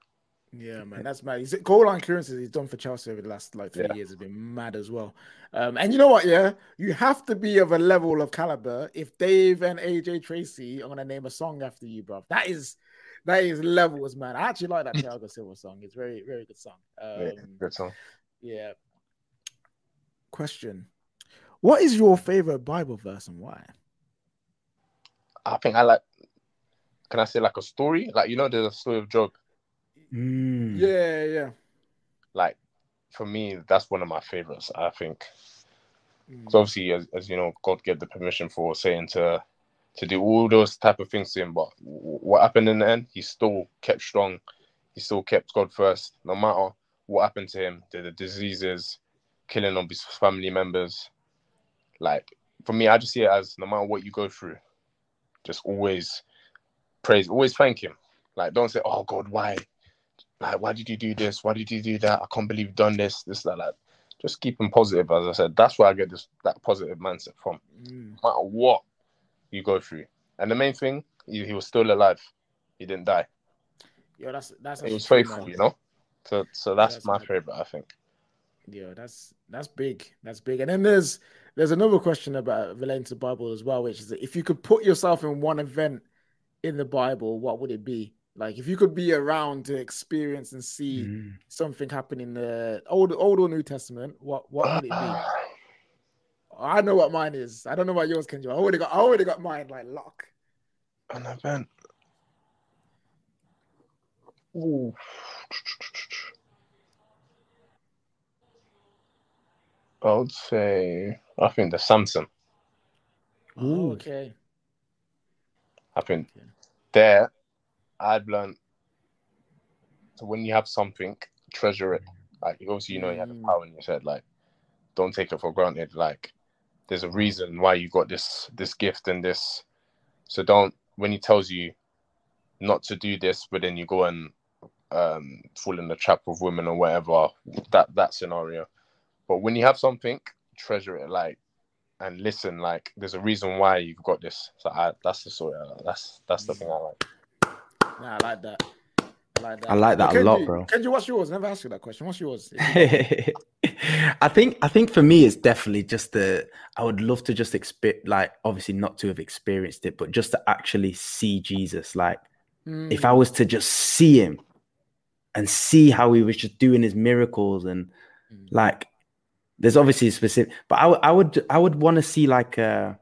Yeah, man, that's mad. He's goal line clearances he's done for Chelsea over the last like three Yeah. years has been mad as well. Um, and you know what? Yeah, you have to be of a level of caliber if Dave and AJ Tracey are gonna name a song after you, bro. That is that is levels, man. I actually like that (laughs) Thiago Silva song. It's very very good song. Um, Yeah, good song. yeah. Question: What is your favorite Bible verse and why? I think I like. Can I say like a story? Like you know, there's a story of Job. Mm. Yeah, yeah. like for me that's one of my favorites i think Mm. so obviously as, as you know god gave the permission for satan to to do all those type of things to him. But what happened in the end? He still kept strong. He still kept God first, no matter what happened to him. The, the diseases, killing of his family members. Like for me, I just see it as no matter what you go through, just always praise, always thank him. Like don't say, "Oh God, why? Like why did you do this? Why did you do that? I can't believe you've done this, this, that, that." Just keep him positive. As I said, that's where I get this that positive mindset from. Mm. No matter what you go through, and the main thing, he, he was still alive. He didn't die. Yeah, that's that's. He was faithful, man. you know. So so that's, that's my favorite, I think. Yeah, that's that's big. That's big. And then there's there's another question about relating to the Bible as well, which is if you could put yourself in one event in the Bible, what would it be? Like if you could be around to experience and see mm. something happen in the old old or New Testament, what what would it be? (sighs) (sighs) (sighs) I know what mine is. I don't know what yours can do. I already got I already got mine like lock. An event. Ooh. I would say I think the Samson. Oh, okay. I think okay. there I've learned so when you have something, treasure it. Like obviously you know you have the mm. power in your head, like don't take it for granted. Like there's a reason why you got this this gift and this so don't when he tells you not to do this, but then you go and um, fall in the trap of women or whatever, that that scenario. But when you have something, treasure it like and listen. Like there's a reason why you've got this. So I, that's the sort of that's that's the thing I like. Yeah, I like that. I like that. I like that a lot, bro. Can Kenji, what's yours? Never ask you that question. What's yours? (laughs) I think I think for me it's definitely just the I would love to just experience like obviously not to have experienced it, but just to actually see Jesus. Like mm. if I was to just see him and see how he was just doing his miracles and mm. like there's obviously specific, but I, I would I would want to see like a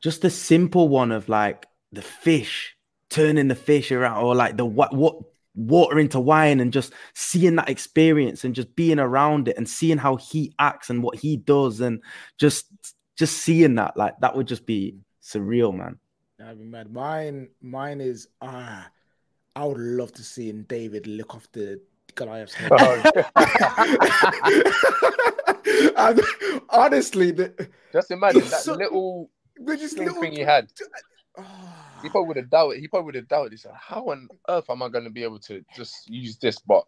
just a simple one of like the fish turning the fish around or like the what what water into wine and just seeing that experience and just being around it and seeing how he acts and what he does and just just seeing that like that would just be surreal man that'd be mad mine mine is ah i would love to see david lick off the Goliath's head. (laughs) and honestly, the, just imagine (laughs) that so, little, just little thing he had. (laughs) Oh. He probably would have doubted. He probably would have doubted. He said, "How on earth am I going to be able to just use this?" But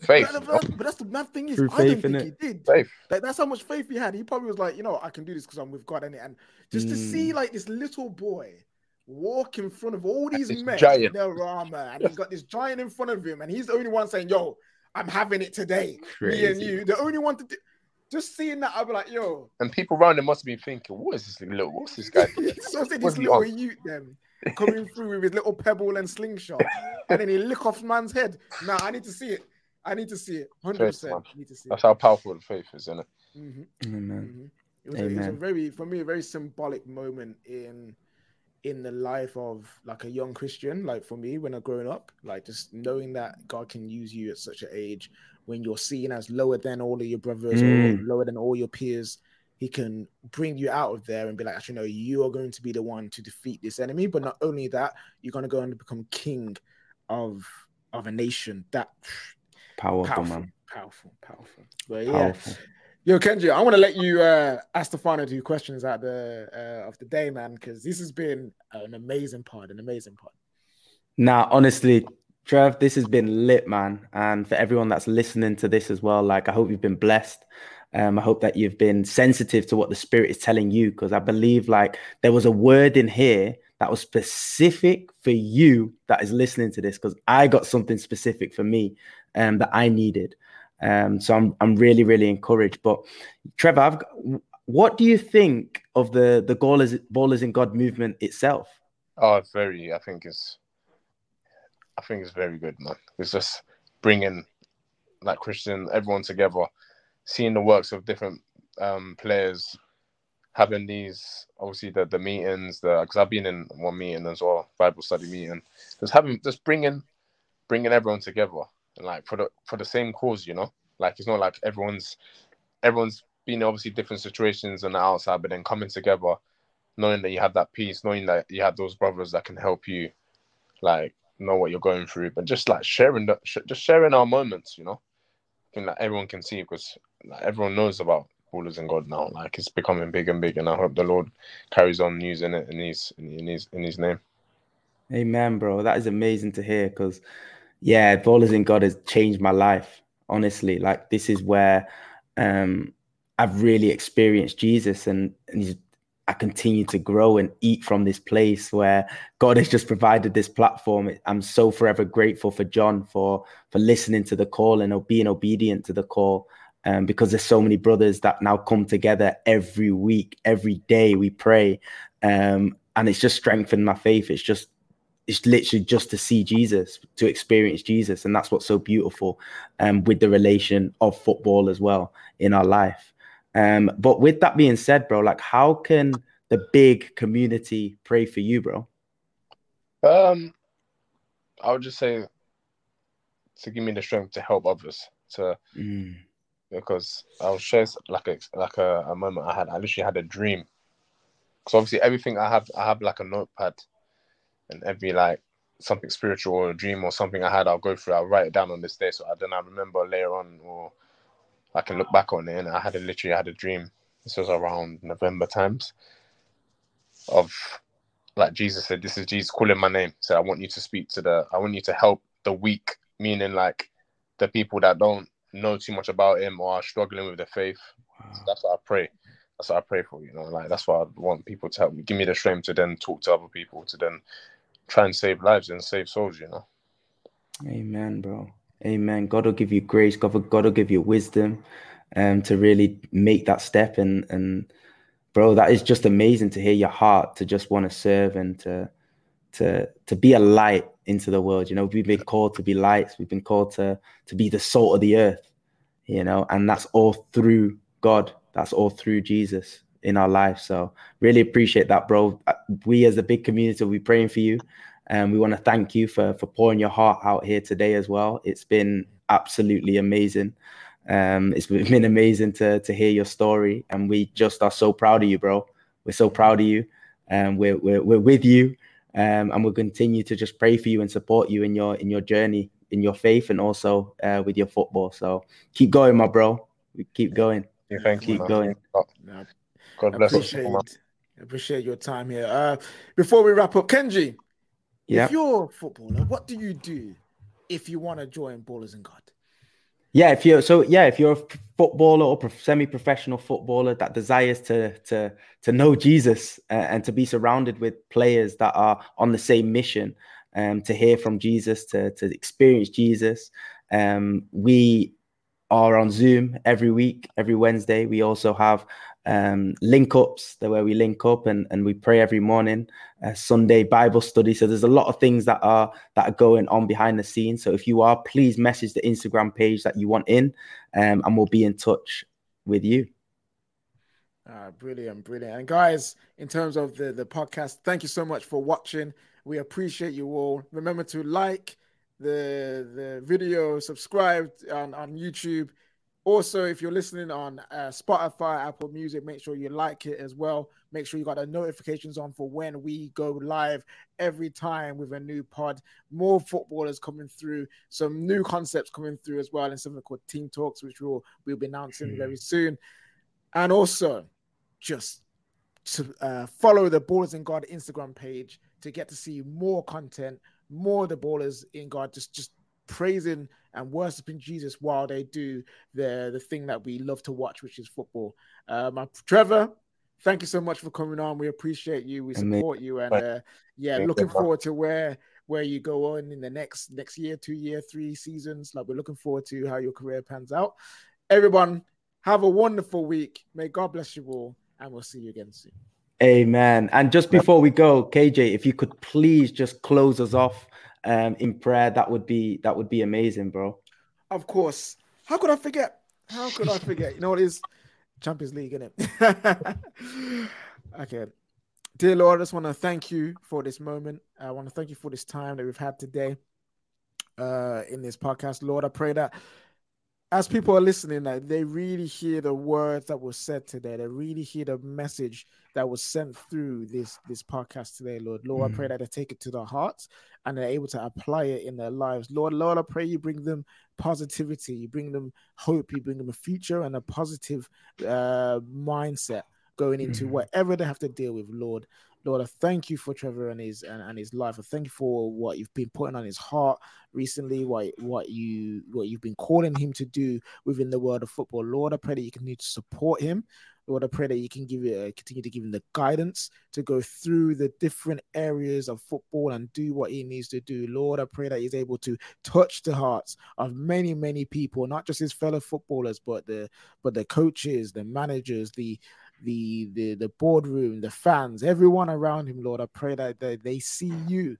faith. But, but, but that's the mad thing is, True I faith, don't think it? he did. Faith. Like, that's how much faith he had. He probably was like, you know, I can do this because I'm with God, and and just mm. to see hmm. like this little boy walk in front of all these men giant. in their armor, and he's got this giant in front of him, and he's the only one saying, "Yo, I'm having it today." Crazy. Me and you, the only one to do. Just seeing that, I'll be like, "Yo." And people around him must be thinking, "What is this little? (laughs) What's this guy?" so this little youth, them coming through with his little pebble and slingshot, and then he lick off man's head. Nah, I need to see it. I need to see it. Hundred percent. Need to see. That's how powerful the faith is, isn't it? Mm-hmm. Amen. Mm-hmm. It was, a, it was, a, very, for me, a very symbolic moment in in the life of like a young Christian, like for me when I'm growing up, like just knowing that God can use you at such an age when you're seen as lower than all of your brothers mm. or lower than all your peers, he can bring you out of there and be like, actually, no, you are going to be the one to defeat this enemy. But not only that, you're going to go and become king of of a nation. That powerful, powerful man, powerful, powerful. But yeah. Powerful. Yo, Kenji, I want to let you uh, ask the final two questions at the uh, of the day, man, because this has been an amazing pod, an amazing pod. Now, honestly, Trev, this has been lit, man, and for everyone that's listening to this as well, like I hope you've been blessed. Um, I hope that you've been sensitive to what the Spirit is telling you, because I believe like there was a word in here that was specific for you that is listening to this, because I got something specific for me um, that I needed. Um, so I'm I'm really really encouraged. But Trevoh, I've, what do you think of the the ballers ballers in God movement itself? Oh, very. I think it's I think it's very good, man. It's just bringing like Christian everyone together seeing the works of different um, players, having these obviously the the meetings, the because I've been in one meeting as well, Bible study meeting, just having just bringing bringing everyone together and like for the for the same cause, you know, like it's not like everyone's everyone's been obviously different situations on the outside, but then coming together knowing that you have that peace, knowing that you have those brothers that can help you, like know what you're going through, but just like sharing the, just sharing our moments, you know, I think that everyone can see because like, everyone knows about Ballers in God now. Like it's becoming big and big, and I hope the Lord carries on using it in His in His in His name. Amen, bro. That is amazing to hear because, yeah, Ballers in God has changed my life. Honestly, like this is where um, I've really experienced Jesus, and, and he's I continue to grow and eat from this place where God has just provided this platform. I'm so forever grateful for John for for listening to the call and being obedient to the call. Um, because there's so many brothers that now come together every week, every day we pray, um, and it's just strengthened my faith. It's just it's literally just to see Jesus, to experience Jesus, and that's what's so beautiful um, with the relation of football as well in our life. Um, but with that being said, bro, like how can the big community pray for you, bro? Um, I would just say to give me the strength to help others. To mm. because I'll share like a like a, a moment I had. I literally had a dream. Because obviously everything I have, I have like a notepad, and every like something spiritual or a dream or something I had, I'll go through. I'll write it down on this day, so I then I remember later on or I can look back on it, and I had a, literally had a dream. This was around November times of like Jesus said, "This is Jesus calling my name." So I want you to speak to the, I want you to help the weak, meaning like the people that don't know too much about Him or are struggling with the faith. Wow. So that's what I pray. That's what I pray for. You know, like that's what I want people to help me. Give me the strength to then talk to other people to then try and save lives and save souls. You know. Amen, bro. Amen. God will give you grace. God will, God will give you wisdom um, to really make that step. And and bro, that is just amazing to hear your heart to just want to serve and to to to be a light into the world. You know, we've been called to be lights. We've been called to to be the salt of the earth. You know, and that's all through God. That's all through Jesus in our life. So really appreciate that, bro. Uh, we as a big community be praying for you. And we want to thank you for for pouring your heart out here today as well. It's been absolutely amazing. Um, it's (laughs) been amazing to to hear your story, and we just are so proud of you, bro. We're so proud of you, and we're we're, we're with you, um, and we'll continue to just pray for you and support you in your in your journey, in your faith, and also uh, with your football. So keep going, my bro. We keep going. Yeah, thank keep you. going. God bless appreciate, you. Appreciate your time here. Uh, before we wrap up, Kenji, if you're a footballer, what do you do if you want to join Ballers in God? Yeah, if you're so yeah, if you're a footballer or semi-professional footballer that desires to to to know Jesus uh, and to be surrounded with players that are on the same mission, um, to hear from Jesus, to to experience Jesus, um, we are on Zoom every week, every Wednesday. We also have um, link ups the where we link up and, and we pray every morning uh, sunday bible study. So there's a lot of things that are that are going on behind the scenes. So if you are please message the instagram page that you want in um, and we'll be in touch with you. Uh, brilliant brilliant. And guys in terms of the the podcast thank you so much for watching. We appreciate you all. Remember to like the the video subscribe on, on youtube also, if you're listening on uh, Spotify, Apple Music, make sure you like it as well. Make sure you got the notifications on for when we go live every time with a new pod. More footballers coming through, some new concepts coming through as well, and something called Team Talks, which we'll we'll be announcing mm. very soon. And also, just to uh, follow the Ballers in God Instagram page to get to see more content, more the Ballers in God. Just just praising and worshiping Jesus while they do the the thing that we love to watch, which is football. Um, Trevoh, thank you so much for coming on. We appreciate you. We support you, and uh, yeah, looking forward to where where you go on in the next next year, two year, three seasons. Like we're looking forward to how your career pans out. Everyone, have a wonderful week. May God bless you all, and we'll see you again soon. Amen. And just before we go, KJ, if you could please just close us off um, in prayer, that would be that would be amazing, bro. Of course. How could I forget? How could I forget? You know what is? Champions League, isn't it? (laughs) okay. Dear Lord, I just want to thank you for this moment. I want to thank you for this time that we've had today uh, in this podcast. Lord, I pray that as people are listening, like, they really hear the words that were said today. They really hear the message that was sent through this this podcast today, Lord. Lord, mm. I pray that they take it to their hearts and they're able to apply it in their lives. Lord, Lord, I pray you bring them positivity, you bring them hope, you bring them a future and a positive uh, mindset going into mm. whatever they have to deal with, Lord. Lord, I thank you for Trevoh and his and, and, his life. I thank you for what you've been putting on his heart recently, what what you what you've been calling him to do within the world of football. Lord, I pray that you continue to support him. Lord, I pray that you can give it, uh, continue to give him the guidance to go through the different areas of football and do what he needs to do. Lord, I pray that he's able to touch the hearts of many, many people, not just his fellow footballers, but the but the coaches, the managers, the the the the boardroom, the fans, everyone around him, Lord. I pray that they, they see you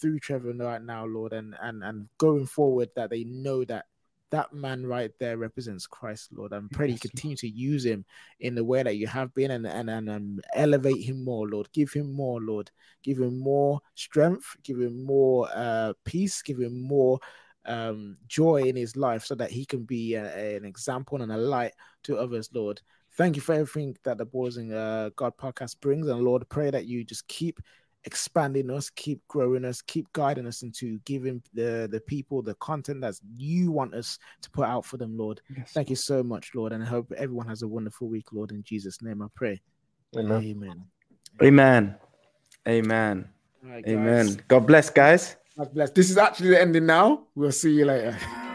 through Trevoh right now, Lord, and and and going forward that they know that that man right there represents Christ, Lord. I'm praying you continue to use him in the way that you have been and, and, and um, elevate him more, Lord. Give him more, Lord. Give him more strength, give him more uh, peace, give him more um, joy in his life so that he can be a, an example and a light to others, Lord. Thank you for everything that the Boys in uh, God podcast brings. And Lord, pray that you just keep expanding us, keep growing us, keep guiding us into giving the, the people the content that you want us to put out for them, Lord. Yes. Thank you so much, Lord. And I hope everyone has a wonderful week, Lord. In Jesus' name I pray. Amen. Amen. Amen. Amen. Right, Amen. God bless, guys. God bless. This is actually the ending now. We'll see you later. (laughs)